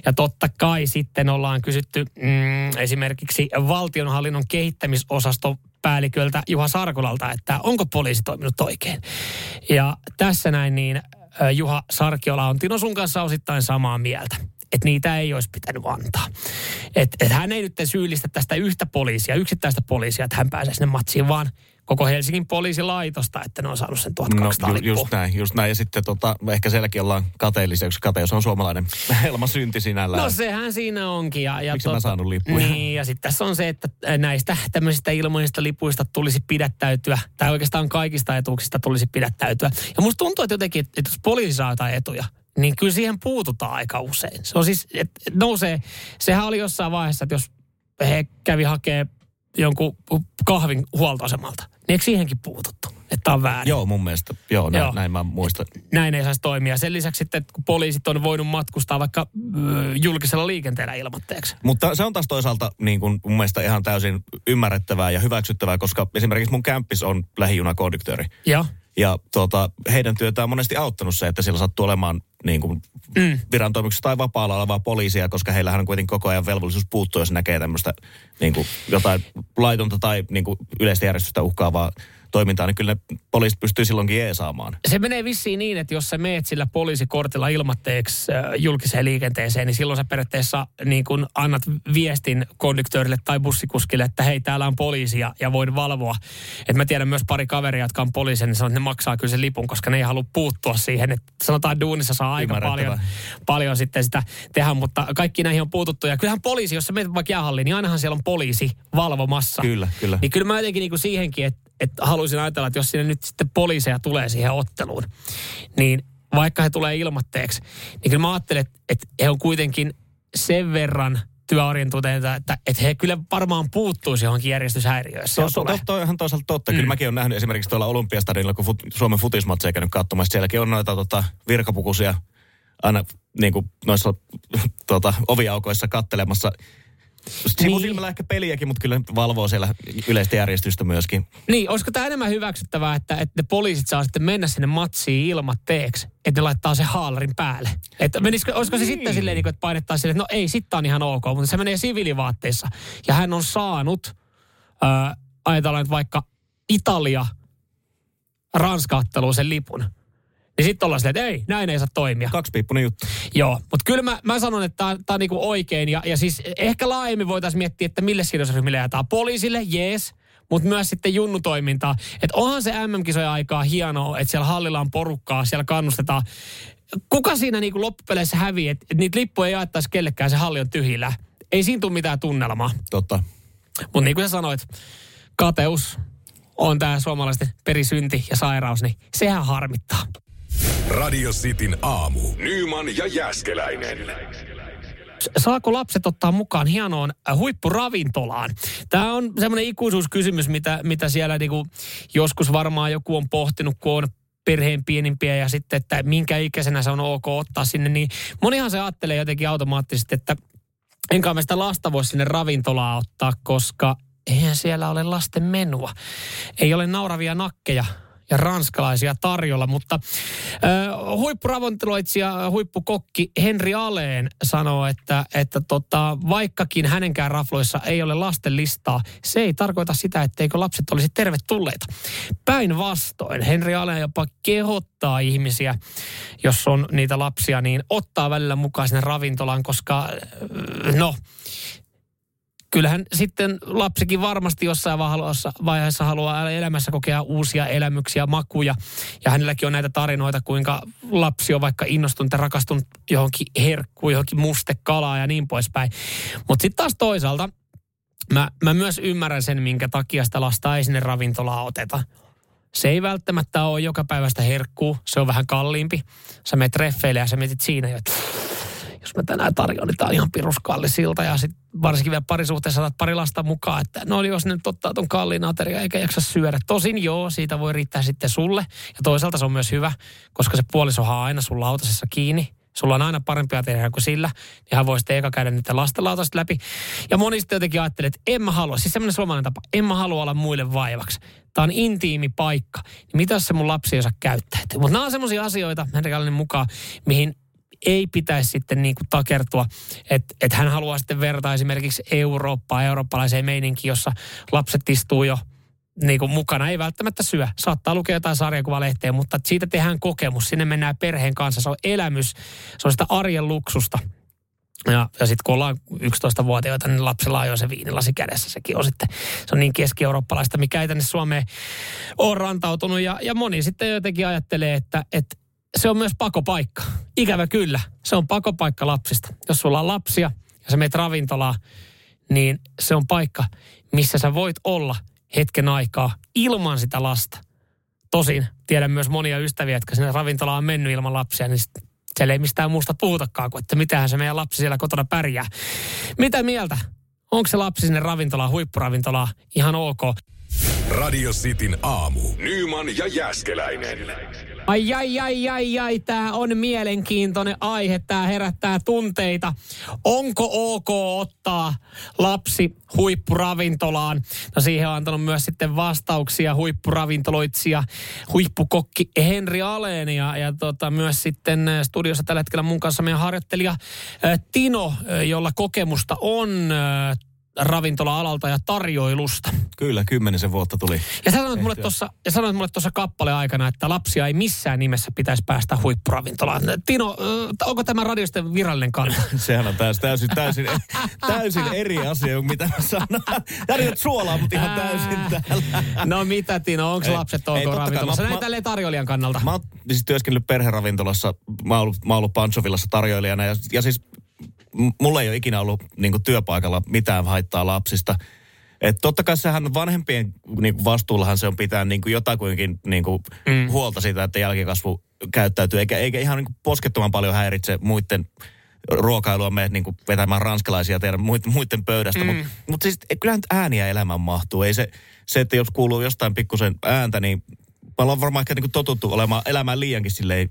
ja totta kai sitten ollaan kysytty mm, esimerkiksi valtionhallinnon kehittämisosasto päälliköltä Juha Sarkolalta, että onko poliisi toiminut oikein. Ja tässä näin niin Juha Sarkiola on Tino sun kanssa osittain samaa mieltä. Että niitä ei olisi pitänyt antaa. Että et hän ei nyt syyllistä tästä yhtä poliisia, yksittäistä poliisia, että hän pääsee sinne matsiin, vaan koko Helsingin poliisilaitosta, että ne on saanut sen 1200 no, ju, just näin, just näin. Ja sitten tota, ehkä sielläkin ollaan kateellisia, koska kateus on suomalainen helma synti sinällään. No sehän siinä onkin. Ja, ja Miksi tot... mä saanut lippuja? Niin, ja sitten tässä on se, että näistä tämmöisistä ilmoista lipuista tulisi pidättäytyä, tai oikeastaan kaikista etuuksista tulisi pidättäytyä. Ja musta tuntuu, että jotenkin, että jos poliisi saa jotain etuja, niin kyllä siihen puututaan aika usein. Se on siis, että nousee, sehän oli jossain vaiheessa, että jos he kävi hakee jonkun kahvin huoltoasemalta, niin eikö siihenkin puututtu? Että on väärin. Joo, mun mielestä. Joo, näin, Joo. näin mä muistan. Näin ei saisi toimia. Sen lisäksi sitten, kun poliisit on voinut matkustaa vaikka julkisella liikenteellä ilmoitteeksi. Mutta se on taas toisaalta niin kuin mun mielestä ihan täysin ymmärrettävää ja hyväksyttävää, koska esimerkiksi mun kämppis on lähijunakonduktööri. Joo. Ja tuota, heidän työtään on monesti auttanut se, että siellä sattuu olemaan niin kuin mm. virantoimiksi tai vapaalla olevaa poliisia, koska heillähän on kuitenkin koko ajan velvollisuus puuttua, jos näkee tämmöistä niin kuin jotain laitonta tai niin kuin yleistä järjestystä uhkaavaa toimintaa, niin kyllä ne poliisit pystyy silloinkin jeesaamaan. Se menee vissiin niin, että jos sä meet sillä poliisikortilla ilmatteeksi äh, julkiseen liikenteeseen, niin silloin sä periaatteessa niin kun annat viestin konduktöörille tai bussikuskille, että hei, täällä on poliisi ja, ja voin valvoa. Et mä tiedän myös pari kaveria, jotka on poliisia, niin sanoo, että ne maksaa kyllä sen lipun, koska ne ei halua puuttua siihen. Et sanotaan, duunissa saa aika paljon, paljon sitten sitä tehdä, mutta kaikki näihin on puututtu. Ja kyllähän poliisi, jos sä menet vaikka jäähalliin, niin ainahan siellä on poliisi valvomassa. Kyllä, kyllä. Niin kyllä mä jotenkin niin kuin siihenkin, että, että haluaisin ajatella, että jos sinne nyt sitten poliiseja tulee siihen otteluun, niin vaikka he tulee ilmatteeksi, niin kyllä mä ajattelen, että, että he on kuitenkin sen verran työorientuneita, että, että he kyllä varmaan puuttuisi johonkin järjestyshäiriöissä. To, to, to, ihan toisaalta totta. Mm. Kyllä mäkin olen nähnyt esimerkiksi tuolla Olympiastadionilla, kun fut, Suomen futismatseja käynyt katsomassa. Sielläkin on noita tota, virkapukuisia aina niin kuin noissa tota, oviaukoissa kattelemassa Sivusilmällä niin. ehkä peliäkin, mutta kyllä valvoo siellä yleistä järjestystä myöskin. Niin, olisiko tämä enemmän hyväksyttävää, että, että ne poliisit saa sitten mennä sinne matsiin ilmatteeksi, että ne laittaa se haalarin päälle? Että menisikö, olisiko niin. se sitten silleen, niin että painettaisiin silleen, että no ei, sitten on ihan ok, mutta se menee siviilivaatteissa. Ja hän on saanut, äh, ajatellaan nyt vaikka Italia, ranska sen lipun. Niin sitten ollaan silleen, että ei, näin ei saa toimia. Kaksipiippunen juttu. Joo, mutta kyllä mä, mä sanon, että tämä on niinku oikein. Ja, ja siis ehkä laajemmin voitaisiin miettiä, että mille sidosryhmille jätetään. Poliisille, jees, mutta myös sitten junnutoimintaa. Että onhan se MM-kisojen aikaa hienoa, että siellä hallilla on porukkaa, siellä kannustetaan. Kuka siinä niinku loppupeleissä hävii, että et niitä lippuja ei jaettaisi kellekään, se halli on tyhjillä. Ei siinä tule mitään tunnelmaa. Totta. Mutta niin kuin sä sanoit, kateus on tämä suomalaisten perisynti ja sairaus, niin sehän harmittaa. Radio Cityn aamu. Nyman ja Jäskeläinen. Saako lapset ottaa mukaan hienoon huippuravintolaan? Tämä on semmoinen ikuisuuskysymys, mitä, mitä siellä niinku joskus varmaan joku on pohtinut, kun on perheen pienimpiä ja sitten, että minkä ikäisenä se on ok ottaa sinne, niin monihan se ajattelee jotenkin automaattisesti, että enkä mä sitä lasta voi sinne ravintolaan ottaa, koska eihän siellä ole lasten menua. Ei ole nauravia nakkeja ja ranskalaisia tarjolla, mutta äh, huippuravonteloitsija, huippukokki Henri Aleen sanoo, että, että tota, vaikkakin hänenkään rafloissa ei ole lasten listaa, se ei tarkoita sitä, etteikö lapset olisi tervetulleita. Päinvastoin Henri Aleen jopa kehottaa ihmisiä, jos on niitä lapsia, niin ottaa välillä mukaan sinne ravintolaan, koska no, kyllähän sitten lapsikin varmasti jossain vaiheessa haluaa elämässä kokea uusia elämyksiä, makuja. Ja hänelläkin on näitä tarinoita, kuinka lapsi on vaikka innostunut ja rakastunut johonkin herkkuun, johonkin mustekalaa ja niin poispäin. Mutta sitten taas toisaalta mä, mä myös ymmärrän sen, minkä takia sitä lasta ei sinne ravintolaa oteta. Se ei välttämättä ole joka päivästä herkkuu, se on vähän kalliimpi. Sä menet treffeille ja sä mietit siinä jo, että jos mä tänään tarjoan, niin tää on ihan piruskallisilta. Ja sitten varsinkin vielä parisuhteessa saat pari lasta mukaan, että no jos ne nyt ottaa ton kalliin ateria eikä jaksa syödä. Tosin joo, siitä voi riittää sitten sulle. Ja toisaalta se on myös hyvä, koska se puolisohan aina sun lautasessa kiinni. Sulla on aina parempia tehdä kuin sillä. Niin hän voi sitten eka käydä niitä lastenlautasta läpi. Ja moni sitten jotenkin ajattelee, että en mä halua, siis semmoinen suomalainen tapa, en mä halua olla muille vaivaksi. Tämä on intiimi paikka. Mitä se mun lapsi osaa käyttää? Mutta nämä on semmoisia asioita, Henri mukaan, mihin ei pitäisi sitten niin kuin takertua, että et hän haluaa sitten vertaa esimerkiksi Eurooppaa, eurooppalaiseen meininkiin, jossa lapset istuu jo niin kuin mukana, ei välttämättä syö. Saattaa lukea jotain sarjakuvalehteä, mutta siitä tehdään kokemus. Sinne mennään perheen kanssa. Se on elämys. Se on sitä arjen luksusta. Ja, ja sitten kun ollaan 11-vuotiaita, niin lapsella on jo se viinilasi kädessä. Sekin on sitten, se on niin keski-eurooppalaista, mikä ei tänne Suomeen ole rantautunut. Ja, ja moni sitten jotenkin ajattelee, että, että se on myös pakopaikka. Ikävä kyllä, se on pakopaikka lapsista. Jos sulla on lapsia ja sä meet ravintolaan, niin se on paikka, missä sä voit olla hetken aikaa ilman sitä lasta. Tosin tiedän myös monia ystäviä, jotka sinne ravintolaan on mennyt ilman lapsia, niin siellä ei mistään muusta puhutakaan kuin, että mitähän se meidän lapsi siellä kotona pärjää. Mitä mieltä? Onko se lapsi sinne ravintolaan, huippuravintolaan ihan ok? Radio Cityn aamu. Nyman ja Jäskeläinen. Ai, ai, ai, ai, ai, tämä on mielenkiintoinen aihe, tämä herättää tunteita. Onko ok ottaa lapsi huippuravintolaan? No siihen on antanut myös sitten vastauksia huippuravintoloitsija, huippukokki Henri Aleen ja, ja tota, myös sitten studiossa tällä hetkellä mun kanssa meidän harjoittelija Tino, jolla kokemusta on ravintola-alalta ja tarjoilusta. Kyllä, kymmenisen vuotta tuli. Ja sä sanoit mulle tuossa, ja sanoit mulle tuossa kappale aikana, että lapsia ei missään nimessä pitäisi päästä huippuravintolaan. Tino, onko tämä radiosten virallinen kanta? Sehän on täysin, täysin, täysin, täysin eri asia kuin mitä mä sanon. Tarjot suolaa, mutta ihan täysin täällä. No mitä Tino, onko lapset ok ravintolassa? Näin tälleen tarjoilijan kannalta. Mä oon siis työskennellyt perheravintolassa, mä oon ollut, mä oon ollut Pansovillassa tarjoilijana ja, ja siis mulla ei ole ikinä ollut niin työpaikalla mitään haittaa lapsista. Et totta kai sehän vanhempien niin vastuullahan se on pitää niin jotakuinkin niin mm. huolta siitä, että jälkikasvu käyttäytyy, eikä, eikä ihan niin poskettoman paljon häiritse muiden ruokailua me niin vetämään ranskalaisia teidän muiden, muiden pöydästä. Mm. Mutta mut siis kyllähän ääniä elämään mahtuu. Ei se, se, että jos kuuluu jostain pikkusen ääntä, niin me ollaan varmaan ehkä niin totuttu olemaan, elämään liiankin silleen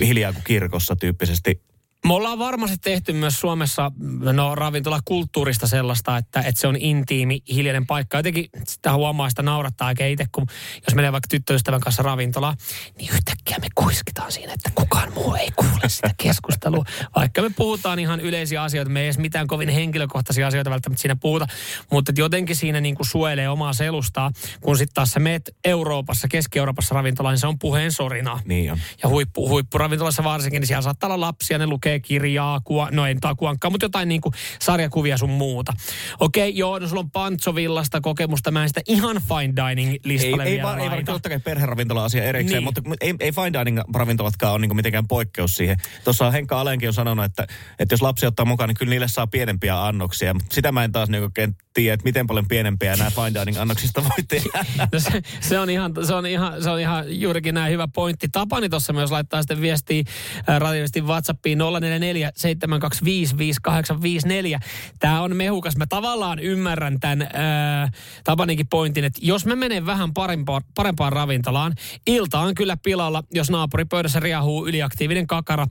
hiljaa kuin kirkossa tyyppisesti. Me ollaan varmasti tehty myös Suomessa no, ravintolakulttuurista sellaista, että, että se on intiimi, hiljainen paikka. Jotenkin sitä huomaa, sitä naurattaa eikä itse, kun jos menee vaikka tyttöystävän kanssa ravintolaan, niin yhtäkkiä me kuiskitaan siinä, että kukaan muu ei kuule sitä keskustelua. Vaikka me puhutaan ihan yleisiä asioita, me ei edes mitään kovin henkilökohtaisia asioita välttämättä siinä puhuta, mutta että jotenkin siinä niin kuin suojelee omaa selustaa, kun sitten taas sä meet Euroopassa, Keski-Euroopassa ravintolaan, niin se on puheen sorinaa. Niin on. Ja huippu, huippuravintolassa varsinkin, niin siellä saattaa olla lapsia, ne lukee kirjaa, kuva, no ei takuankkaa, mutta jotain niin kuin sarjakuvia sun muuta. Okei, joo, no sulla on Pantsovillasta kokemusta, mä en sitä ihan fine dining Ei, listalle ei, vielä vaan, ei vaan laita. totta kai perheravintola-asia erikseen, Niin. mutta ei, ei fine dining ravintolatkaan ole niin mitenkään poikkeus siihen. Tuossa Henkka Alenkin on sanonut, että, että jos lapsi ottaa mukaan, niin kyllä niille saa pienempiä annoksia. Mutta sitä mä en taas niin oikein tiedä, että miten paljon pienempiä nämä fine dining annoksista voi tehdä. No se, se, on ihan, se, on ihan, se on ihan juurikin näin hyvä pointti. Tapani tuossa myös laittaa sitten viestiä äh, radioistin WhatsAppiin 044 725 5854. Tämä on mehukas. Mä tavallaan ymmärrän tämän äh, Tapaninkin pointin, että jos mä menen vähän parempaan, parempaan ravintolaan, ilta on kyllä pilalla, jos naapuripöydässä riahuu yliaktiivinen kakara,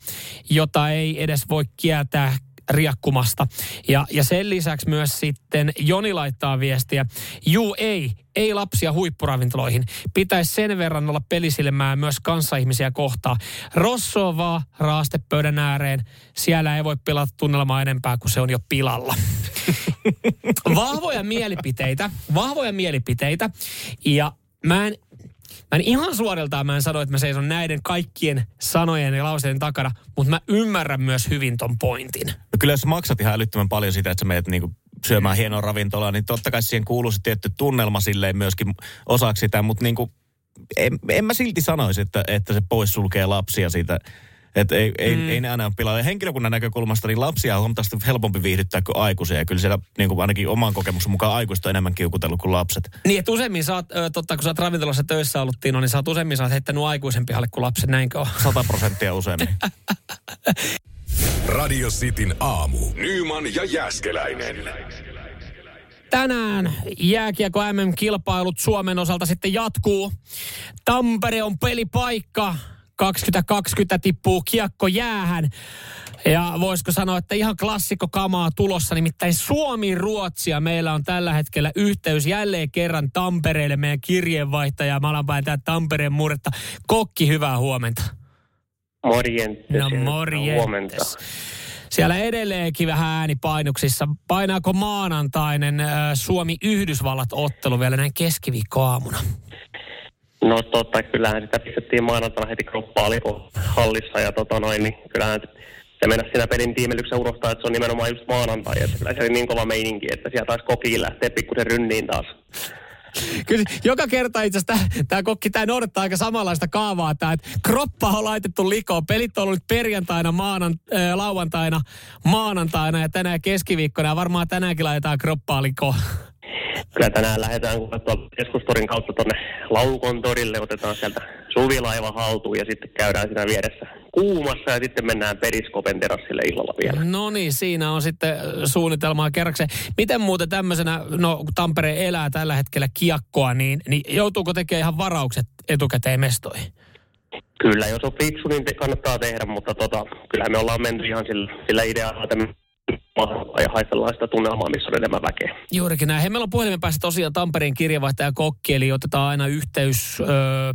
jota ei edes voi kieltää riakkumasta. Ja, ja sen lisäksi myös sitten Joni laittaa viestiä, juu ei, ei lapsia huippuravintoloihin. Pitäisi sen verran olla pelisilmää myös kanssaihmisiä kohtaa. Rosso vaan raastepöydän ääreen. Siellä ei voi pilata tunnelmaa enempää, kuin se on jo pilalla. vahvoja mielipiteitä, vahvoja mielipiteitä. Ja mä en, Mä en ihan suoriltaan mä en sano, että mä seison näiden kaikkien sanojen ja lauseiden takana, mutta mä ymmärrän myös hyvin ton pointin. No kyllä jos maksat ihan älyttömän paljon sitä, että sä meet niinku syömään hienoa ravintolaa, niin totta kai siihen kuuluu se tietty tunnelma silleen myöskin osaksi sitä, mutta niinku, en, en mä silti sanoisi, että, että se poissulkee lapsia siitä, että ei, ei, mm. ei ne aina ole pilalla. Ja henkilökunnan näkökulmasta niin lapsia on huomattavasti helpompi viihdyttää kuin aikuisia. Ja kyllä siellä niin kuin ainakin oman kokemuksen mukaan aikuista on enemmän kiukutellut kuin lapset. Niin, että useimmin sä oot, ö, totta kun sä oot ravintolassa töissä ollut, Tino, niin sä oot useimmin sä oot heittänyt aikuisen pihalle kuin lapsen, näinkö on? 100 prosenttia useammin. Radio Cityn aamu. Nyman ja Jäskeläinen. Tänään jääkiekko MM-kilpailut Suomen osalta sitten jatkuu. Tampere on pelipaikka. 2020 tippuu kiekko jäähän. Ja voisiko sanoa, että ihan klassikko kamaa tulossa, nimittäin Suomi-Ruotsia. Meillä on tällä hetkellä yhteys jälleen kerran Tampereelle, meidän kirjeenvaihtaja. Mä alan päin tää Tampereen murretta. Kokki, hyvää huomenta. Morjentes. No Huomenta. morjentes. Siellä edelleenkin vähän ääni painuksissa. Painaako maanantainen Suomi-Yhdysvallat-ottelu vielä näin keskiviikkoaamuna? No totta, kyllähän sitä pistettiin maanantaina heti kroppaa lipo hallissa ja tota noin, niin kyllähän se mennä siinä pelin tiimelyksessä unohtaa, että se on nimenomaan just maanantai. Että kyllä se oli niin kova meininki, että sieltä taisi kokiin lähteä pikkusen rynniin taas. Kyllä joka kerta itse asiassa tämä kokki, tämä noudattaa aika samanlaista kaavaa. Tää, että kroppa on laitettu likoon. Pelit on ollut perjantaina, maanan, äh, lauantaina, maanantaina ja tänään keskiviikkona. Ja varmaan tänäänkin laitetaan kroppaa likoon. Kyllä tänään lähdetään keskustorin kautta tuonne Laukon torille, otetaan sieltä suvilaiva haltuun ja sitten käydään siinä vieressä kuumassa ja sitten mennään Periskopen terassille illalla vielä. No niin, siinä on sitten äh, suunnitelmaa kerrakseen. Miten muuten tämmöisenä, no kun Tampere elää tällä hetkellä kiekkoa, niin, niin joutuuko tekemään ihan varaukset etukäteen mestoihin? Kyllä, jos on fiksu, niin te- kannattaa tehdä, mutta tota, kyllähän me ollaan menty ihan sillä, sillä idealla, että mahdollisimman ja haistellaan sitä tunnelmaa, missä on enemmän väkeä. Juurikin näin. Hei, meillä on puhelimen päässä tosiaan Tampereen kirjavaihtaja Kokki, eli otetaan aina yhteys ö,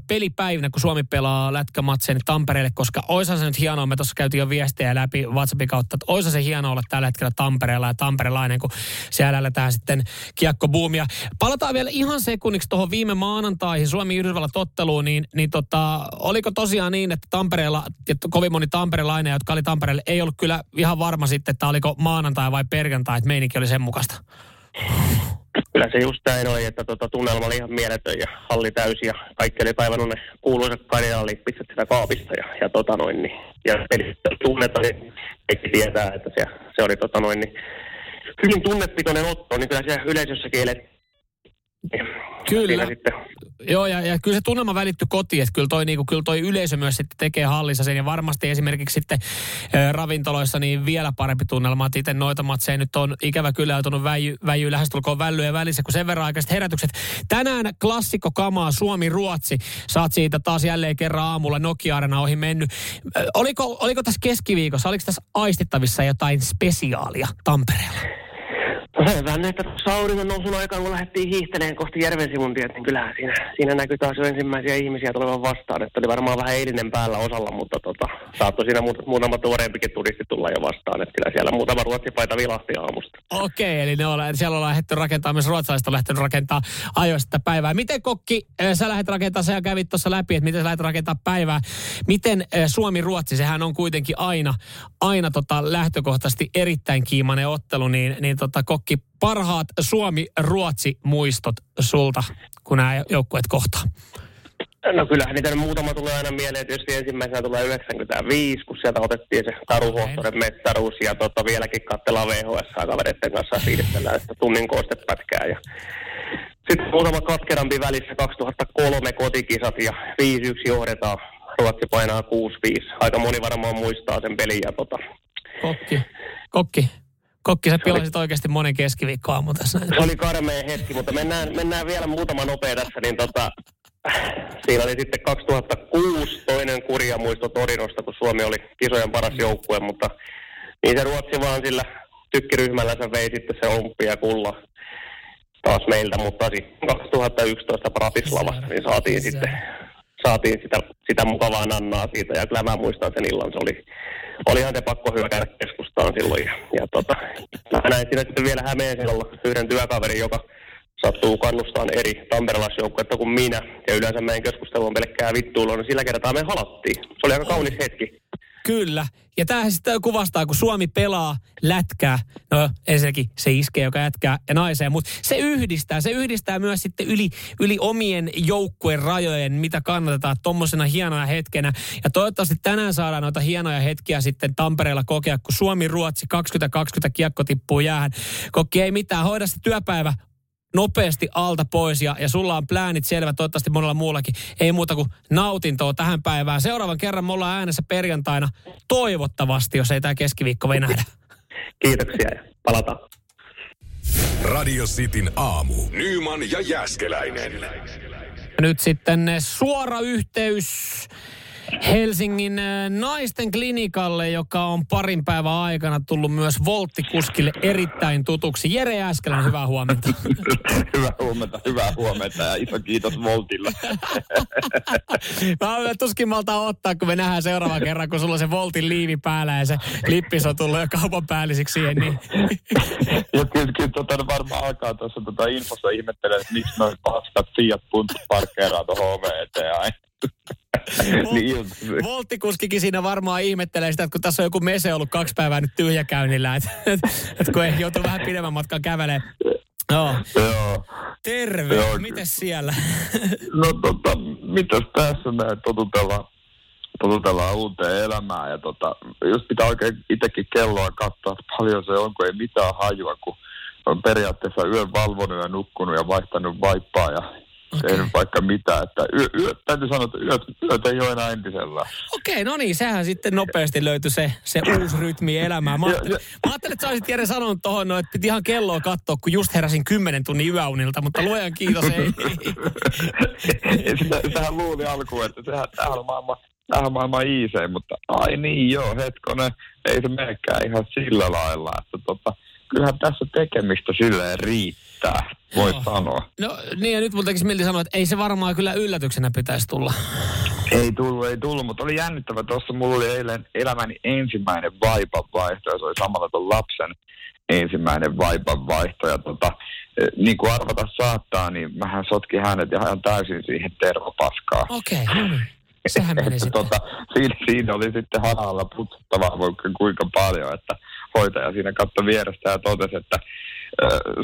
pelipäivinä, kun Suomi pelaa lätkämatseja Tampereelle, koska oisa se nyt hienoa, me tuossa käytiin jo viestejä läpi WhatsAppin kautta, että oisa se hienoa olla tällä hetkellä Tampereella ja tamperelainen, kun siellä lähdetään sitten kiekkobuumia. Palataan vielä ihan sekunniksi tuohon viime maanantaihin Suomi-Yhdysvallat otteluun, niin, niin tota, oliko tosiaan niin, että Tampereella, että kovin moni tamperelainen, jotka oli Tampereelle, ei ollut kyllä ihan varma sitten, että oliko maanantai vai perjantai, että meininki oli sen mukaista? Kyllä se just näin oli, että tota, tunnelma oli ihan mieletön ja halli täysi ja kaikki oli kaivannut ne kuuluisat karjalalippitset sitä kaapista ja, ja tota noin, niin, ja pelit tunnetaan, niin kaikki tietää, että se, se oli tota noin, niin, hyvin tunnepitoinen otto, niin kyllä siellä yleisössäkin elettiin. Kyllä. Siinä sitten Joo, ja, ja kyllä se tunnelma välittyi kotiin, että kyllä toi, niinku, kyllä toi yleisö myös sitten tekee hallissa sen, ja varmasti esimerkiksi sitten ä, ravintoloissa niin vielä parempi tunnelma, että itse noita matseja nyt on ikävä kyllä joutunut väijy, väijy lähestulkoon vällyjen välissä, kun sen verran aikaiset herätykset. Tänään klassikko kamaa Suomi-Ruotsi, saat siitä taas jälleen kerran aamulla Nokia-arena ohi mennyt. Ä, oliko, oliko tässä keskiviikossa, oliko tässä aistittavissa jotain spesiaalia Tampereella? Vähän näitä tuossa auringon nousun aikaan, kun lähdettiin hiihtelemään kohti järven sivuntiet, niin kyllähän siinä, siinä näkyy taas jo ensimmäisiä ihmisiä tulevan vastaan. Että oli varmaan vähän eilinen päällä osalla, mutta tota, saattoi siinä muut, muutama tuoreempikin turisti tulla jo vastaan. Että kyllä siellä muutama ruotsipaita vilahti aamusta. Okei, eli ne on, siellä on lähdetty rakentamaan, myös ruotsalaiset on lähtenyt rakentaa ajoista päivää. Miten Kokki, äh, sä lähdet rakentaa, sä kävit tuossa läpi, että miten sä lähdet rakentaa päivää. Miten äh, Suomi-Ruotsi, sehän on kuitenkin aina, aina tota lähtökohtaisesti erittäin kiimainen ottelu, niin, niin tota, Kokki, parhaat Suomi-Ruotsi-muistot sulta, kun nämä joukkueet kohtaa? No kyllähän niitä muutama tulee aina mieleen. Tietysti ensimmäisenä tulee 95, kun sieltä otettiin se Taru Huhtonen mestaruus ja tota, vieläkin katsellaan VHS-kavereiden kanssa fiilistellään sitä tunnin koostepätkää. Ja sitten muutama katkerampi välissä 2003 kotikisat ja 5-1 johdetaan. Ruotsi painaa 6-5. Aika moni varmaan muistaa sen pelin ja tota, Kokki, Kokki, Kokki, sä pilasit oikeasti monen keskiviikkoaamu tässä. Se oli karmea hetki, mutta mennään, mennään vielä muutama nopea tässä, niin tota, siinä oli sitten 2006 toinen kurja muisto Torinosta, kun Suomi oli kisojen paras joukkue, mutta niin se Ruotsi vaan sillä tykkiryhmällänsä vei sitten se olympia kulla taas meiltä, mutta sitten 2011 Bratislavassa niin saatiin sitten saatiin sitä, sitä mukavaa nannaa siitä ja kyllä mä muistan sen illan, se oli, olihan se pakko hyökätä keskustaan silloin ja, ja tota, mä näin siinä sitten vielä Hämeenselolla yhden työkaverin, joka sattuu kannustaan eri tamperelaisjoukkuetta kuin minä. Ja yleensä meidän keskustelu on pelkkää vittuilua, niin sillä kertaa me halattiin. Se oli aika kaunis hetki. Kyllä. Ja tämähän sitten kuvastaa, kun Suomi pelaa lätkää. No ensinnäkin se iskee, joka jätkää ja naiseen, mutta se yhdistää. Se yhdistää myös sitten yli, yli omien joukkueen rajojen, mitä kannatetaan tuommoisena hienona hetkenä. Ja toivottavasti tänään saadaan noita hienoja hetkiä sitten Tampereella kokea, kun Suomi-Ruotsi 2020 kiekko tippuu jäähän. Kokki ei mitään, hoida se työpäivä nopeasti alta pois ja, ja sulla on pläänit selvä, toivottavasti monella muullakin. Ei muuta kuin nautintoa tähän päivään. Seuraavan kerran me ollaan äänessä perjantaina, toivottavasti, jos ei tämä keskiviikko venähdä. Kiitoksia ja palataan. Radio Cityn aamu. Nyman ja Jäskeläinen. Nyt sitten suora yhteys Helsingin äh, naisten klinikalle, joka on parin päivän aikana tullut myös volttikuskille erittäin tutuksi. Jere Äskelän, hyvää huomenta. hyvää huomenta, hyvää huomenta ja iso kiitos Voltille. Mä tuskin malta ottaa, kun me nähdään seuraavan kerran, kun sulla on se Voltin liivi päällä ja se lippis on tullut jo kaupan päällisiksi siihen. Niin. ja kyllä, kyllä tota, varmaan alkaa tuossa tota infossa ihmettelee, että miksi noin paskat Fiat parkkeeraa tuohon oveen eteen aina. Niin, Volttikuskikin siinä varmaan ihmettelee sitä, että kun tässä on joku mese ollut kaksi päivää nyt tyhjäkäynnillä, että, että, että kun ei joutu vähän pidemmän matkan kävelemään. Joo. Joo. Terve, Joo. mites siellä? no tota, mitäs tässä näin totutellaan, totutellaan uuteen elämään ja tota, jos pitää oikein itsekin kelloa katsoa, että paljon se on, kun ei mitään hajua, kun on periaatteessa yön valvonut ja nukkunut ja vaihtanut vaippaa ja okay. tehnyt vaikka mitä. Että yö, yö, täytyy sanoa, että yöt, yöt ei ole enää entisellä. Okei, okay, no niin, sehän sitten nopeasti löytyi se, se uusi rytmi elämään. Mä ajattelin, mä ajattelin että sä olisit Jere sanonut tuohon, no, että piti ihan kelloa katsoa, kun just heräsin kymmenen tunnin yöunilta, mutta luojan kiitos ei. sitä, sitähän luuli alkuun, että sehän, sehän on maailman vähän maailman iisei, mutta ai niin joo, hetkonen, ei se menekään ihan sillä lailla, että tota, kyllähän tässä tekemistä silleen riittää, voi Joo. sanoa. No niin ja nyt mun tekisi milti sanoa, että ei se varmaan kyllä yllätyksenä pitäisi tulla. Ei tullut, ei tullut, mutta oli jännittävä. Tuossa mulla oli eilen elämäni ensimmäinen vaipan vaihto ja se oli samalla ton lapsen ensimmäinen vaipan vaihto. Ja tota, eh, niin kuin arvata saattaa, niin mähän sotkin hänet ihan täysin siihen tervapaskaan. Okei, okay, no niin. Sehän meni että sitten. tota, siinä, siinä, oli sitten hanalla putsuttavaa vaikka kuinka paljon, että hoitaja siinä katsoi vierestä ja totesi, että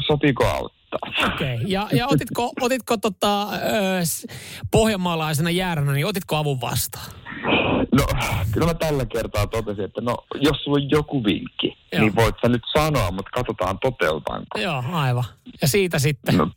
sopiko auttaa. Okei, okay. ja, ja otitko, otitko tota, pohjanmaalaisena jääränä, niin otitko avun vastaan? No, kyllä mä tällä kertaa totesin, että no, jos sulla on joku vinkki. Joo. niin voit sä nyt sanoa, mutta katsotaan toteutanko. Joo, aivan. Ja siitä sitten. No,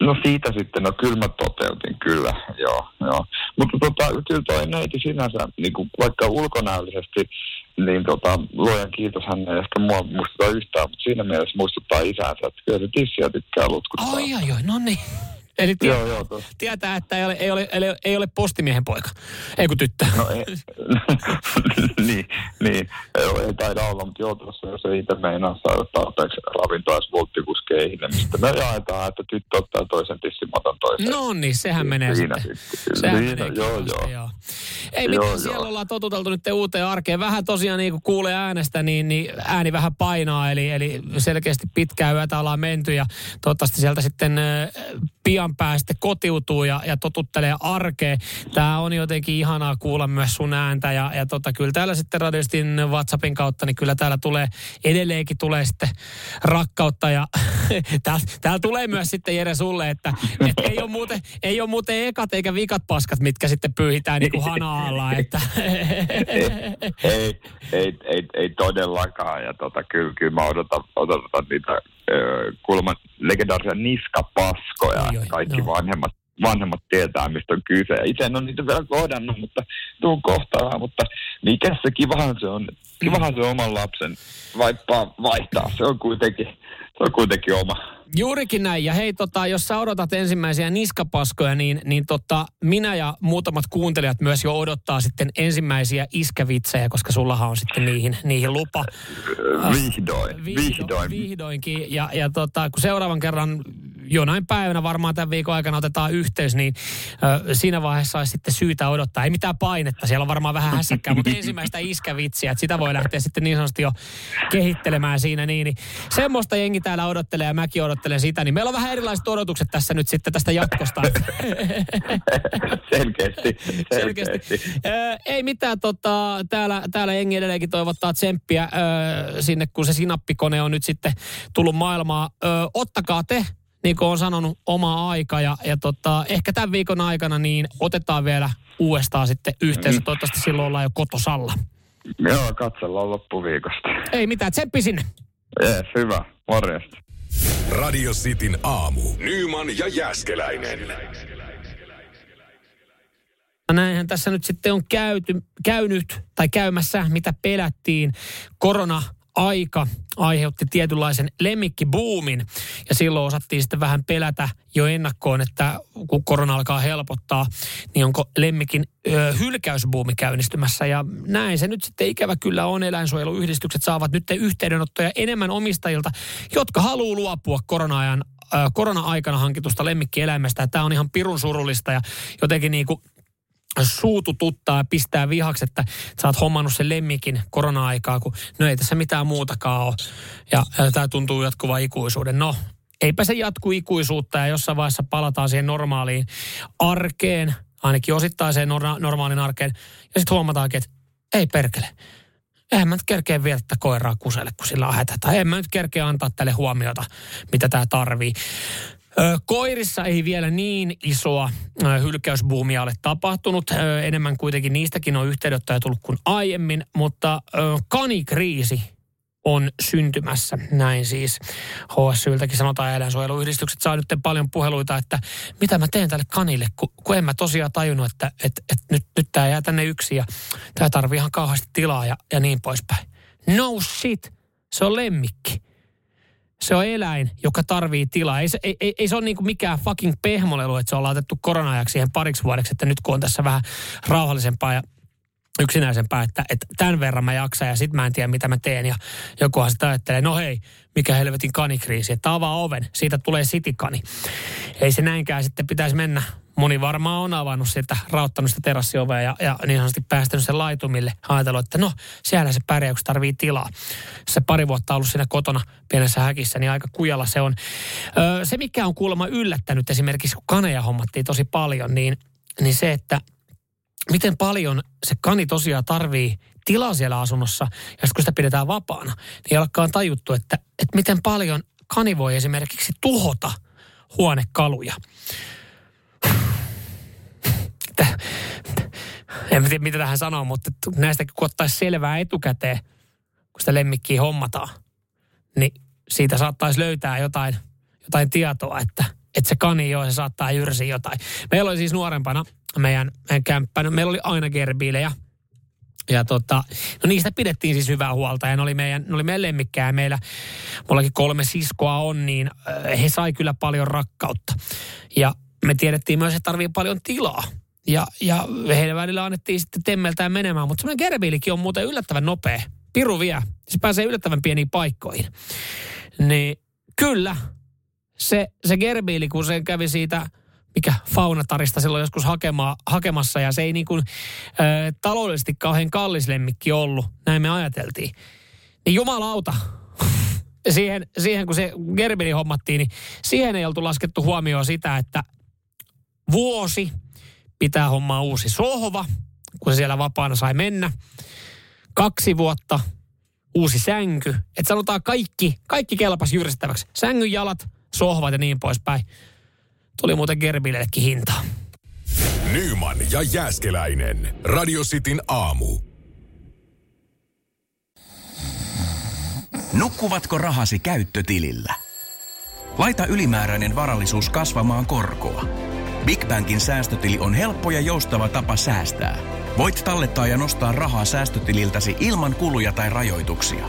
no siitä sitten, no kyllä mä toteutin, kyllä, joo, joo. Mutta tota, kyllä toi neiti sinänsä, niin kuin vaikka ulkonäöllisesti, niin tota, luojan kiitos, hän ei ehkä mua muistuta yhtään, mutta siinä mielessä muistuttaa isänsä, että kyllä se tissiä tykkää lutkuttaa. Ai, ai, ai, no niin. Eli tie, Joo, joo, tietää, että ei ole, ei, ole, ei, ole, ei ole postimiehen poika. Ei kun tyttö. No ei, niin, niin, ei, ei taida olla, mutta joo, tuossa jos ei itse meinaa saada tarpeeksi ravintoa edes volttikuskeihin, niin sitten me jaetaan, että tyttö ottaa toisen tissin, mä otan toisen. No niin, sehän menee Siinä sitten. sitten. Sehän Siinä, menee joo, kivasti, joo. Ei Joo, mitään, joo. siellä ollaan totuteltu nyt uuteen arkeen. Vähän tosiaan niin kuin kuulee äänestä, niin, niin ääni vähän painaa, eli, eli selkeästi pitkää yötä ollaan menty ja toivottavasti sieltä sitten ö, pian pää sitten kotiutuu ja, ja totuttelee arkeen. Tämä on jotenkin ihanaa kuulla myös sun ääntä ja, ja tota, kyllä täällä sitten Radiostin WhatsAppin kautta, niin kyllä täällä tulee, edelleenkin tulee sitten rakkautta ja täällä, täällä tulee myös sitten Jere sulle, että, että ei, ole muuten, ei ole muuten ekat eikä vikat paskat, mitkä sitten pyyhitään niin kuin hana alla, että ei, ei, ei, ei todellakaan. Ja tota, kyllä, kyllä mä odotan, odotan niitä kuulemma legendaarisia niskapaskoja. Oi, oi, Kaikki joo. vanhemmat, vanhemmat tietää, mistä on kyse. Itse en ole niitä vielä kohdannut, mutta tuun kohtaan. Mutta mikä se kivahan se on. Kivahan se oman lapsen vaippaa vaihtaa. Se on kuitenkin, se on kuitenkin oma. Juurikin näin. Ja hei, tota, jos sä odotat ensimmäisiä niskapaskoja, niin, niin tota, minä ja muutamat kuuntelijat myös jo odottaa sitten ensimmäisiä iskävitsejä, koska sullahan on sitten niihin, niihin lupa. Vihdoin, vihdoin. Vihdoinkin. Ja, ja tota, kun seuraavan kerran jonain päivänä varmaan tämän viikon aikana otetaan yhteys, niin ö, siinä vaiheessa olisi sitten syytä odottaa. Ei mitään painetta, siellä on varmaan vähän hässäkkää, mutta ensimmäistä iskävitsiä, että sitä voi lähteä sitten niin sanotusti jo kehittelemään siinä. Niin, niin semmoista jengi täällä odottelee ja mäkin odottelen sitä, niin meillä on vähän erilaiset odotukset tässä nyt sitten tästä jatkosta. selkeästi, Selkeästi. selkeästi. Ö, ei mitään, tota, täällä, täällä jengi edelleenkin toivottaa tsemppiä ö, sinne, kun se sinappikone on nyt sitten tullut maailmaan. Ö, ottakaa te, niin kuin on sanonut, oma aika ja, ja tota, ehkä tämän viikon aikana niin otetaan vielä uudestaan sitten yhteensä. Mm. Toivottavasti silloin ollaan jo kotosalla. Joo, katsellaan loppuviikosta. Ei mitään, tsemppi sinne. Jees, hyvä. Morjesta. Radio Cityn aamu. Nyman ja Jäskeläinen. Näinhän tässä nyt sitten on käyty, käynyt tai käymässä, mitä pelättiin. Korona-aika aiheutti tietynlaisen lemmikkibuumin ja silloin osattiin sitten vähän pelätä jo ennakkoon, että kun korona alkaa helpottaa, niin onko lemmikin ö, hylkäysbuumi käynnistymässä ja näin se nyt sitten ikävä kyllä on. Eläinsuojeluyhdistykset saavat nyt yhteydenottoja enemmän omistajilta, jotka haluaa luopua korona-ajan korona-aikana hankitusta lemmikkieläimestä. Tämä on ihan pirun surullista ja jotenkin niin kuin suutututtaa ja pistää vihaksi, että sä oot hommannut sen lemmikin korona-aikaa, kun no ei tässä mitään muutakaan ole. Ja, ja tämä tuntuu jatkuva ikuisuuden. No, eipä se jatku ikuisuutta ja jossain vaiheessa palataan siihen normaaliin arkeen, ainakin osittaiseen norma- normaalin arkeen. Ja sitten huomataankin, että ei perkele. Eihän mä nyt kerkeä viedä tätä koiraa kuselle, kun sillä on hätä. Tai en mä nyt kerkeä antaa tälle huomiota, mitä tämä tarvii. Koirissa ei vielä niin isoa hylkäysbuumia ole tapahtunut. Enemmän kuitenkin niistäkin on yhteydenottoja tullut kuin aiemmin, mutta kanikriisi on syntymässä. Näin siis HSYltäkin sanotaan eläinsuojeluyhdistykset saa nyt paljon puheluita, että mitä mä teen tälle kanille, kun, kun en mä tosiaan tajunnut, että, että, että nyt, nyt tämä jää tänne yksi ja tämä tarvii ihan kauheasti tilaa ja, ja niin poispäin. No shit, se on lemmikki. Se on eläin, joka tarvii tilaa. Ei se, ei, ei, ei se ole niinku mikään fucking pehmolelu, että se on laitettu korona-ajaksi siihen pariksi vuodeksi, että nyt kun on tässä vähän rauhallisempaa ja yksinäisempää, että, että tämän verran mä jaksan ja sitten mä en tiedä mitä mä teen. Ja jokuhan sitä ajattelee, no hei, mikä helvetin kanikriisi, että avaa oven, siitä tulee sitikani. Ei se näinkään sitten pitäisi mennä. Moni varmaan on avannut sitä, rauttanut sitä terassiovea ja, ja niin sanotusti päästänyt sen laitumille. Ajatellut, että no, siellä se pärjää, kun tarvii tilaa. Se pari vuotta ollut siinä kotona pienessä häkissä, niin aika kujalla se on. Öö, se, mikä on kuulemma yllättänyt esimerkiksi, kun kaneja hommattiin tosi paljon, niin, niin se, että miten paljon se kani tosiaan tarvii tilaa siellä asunnossa, ja kun sitä pidetään vapaana, niin alkaa tajuttu, että, että miten paljon kani voi esimerkiksi tuhota huonekaluja. En tiedä, mitä tähän sanoo, mutta näistäkin kun ottaisi selvää etukäteen, kun sitä lemmikkiä hommataan, niin siitä saattaisi löytää jotain, jotain tietoa, että, että se kani joo, se saattaa jyrsiä jotain. Meillä oli siis nuorempana meidän, meidän kämppänä, meillä oli aina gerbiilejä, ja tota, no niistä pidettiin siis hyvää huolta ja ne oli meidän, ne oli meidän lemmikkää. Meillä, mullakin kolme siskoa on, niin he sai kyllä paljon rakkautta. Ja me tiedettiin myös, että tarvii paljon tilaa. Ja, ja heidän välillä annettiin sitten temmeltään menemään, mutta semmoinen gerbiilikin on muuten yllättävän nopea. Piru vie. Se pääsee yllättävän pieniin paikkoihin. Niin kyllä, se, se gerbiili, kun se kävi siitä mikä Faunatarista silloin joskus hakema, hakemassa ja se ei niin kuin, ö, taloudellisesti kauhean kallis lemmikki ollut, näin me ajateltiin. Niin jumalauta, siihen, siihen kun se gerbili hommattiin, niin siihen ei oltu laskettu huomioon sitä, että vuosi pitää hommaa uusi sohva, kun se siellä vapaana sai mennä. Kaksi vuotta uusi sänky. Että sanotaan kaikki, kaikki kelpas jyristäväksi. Sängyn jalat, sohvat ja niin poispäin. Tuli muuten Gerbillekin hintaa. Nyman ja Jääskeläinen. Radio Cityn aamu. Nukkuvatko rahasi käyttötilillä? Laita ylimääräinen varallisuus kasvamaan korkoa. Big Bankin säästötili on helppo ja joustava tapa säästää. Voit tallettaa ja nostaa rahaa säästötililtäsi ilman kuluja tai rajoituksia.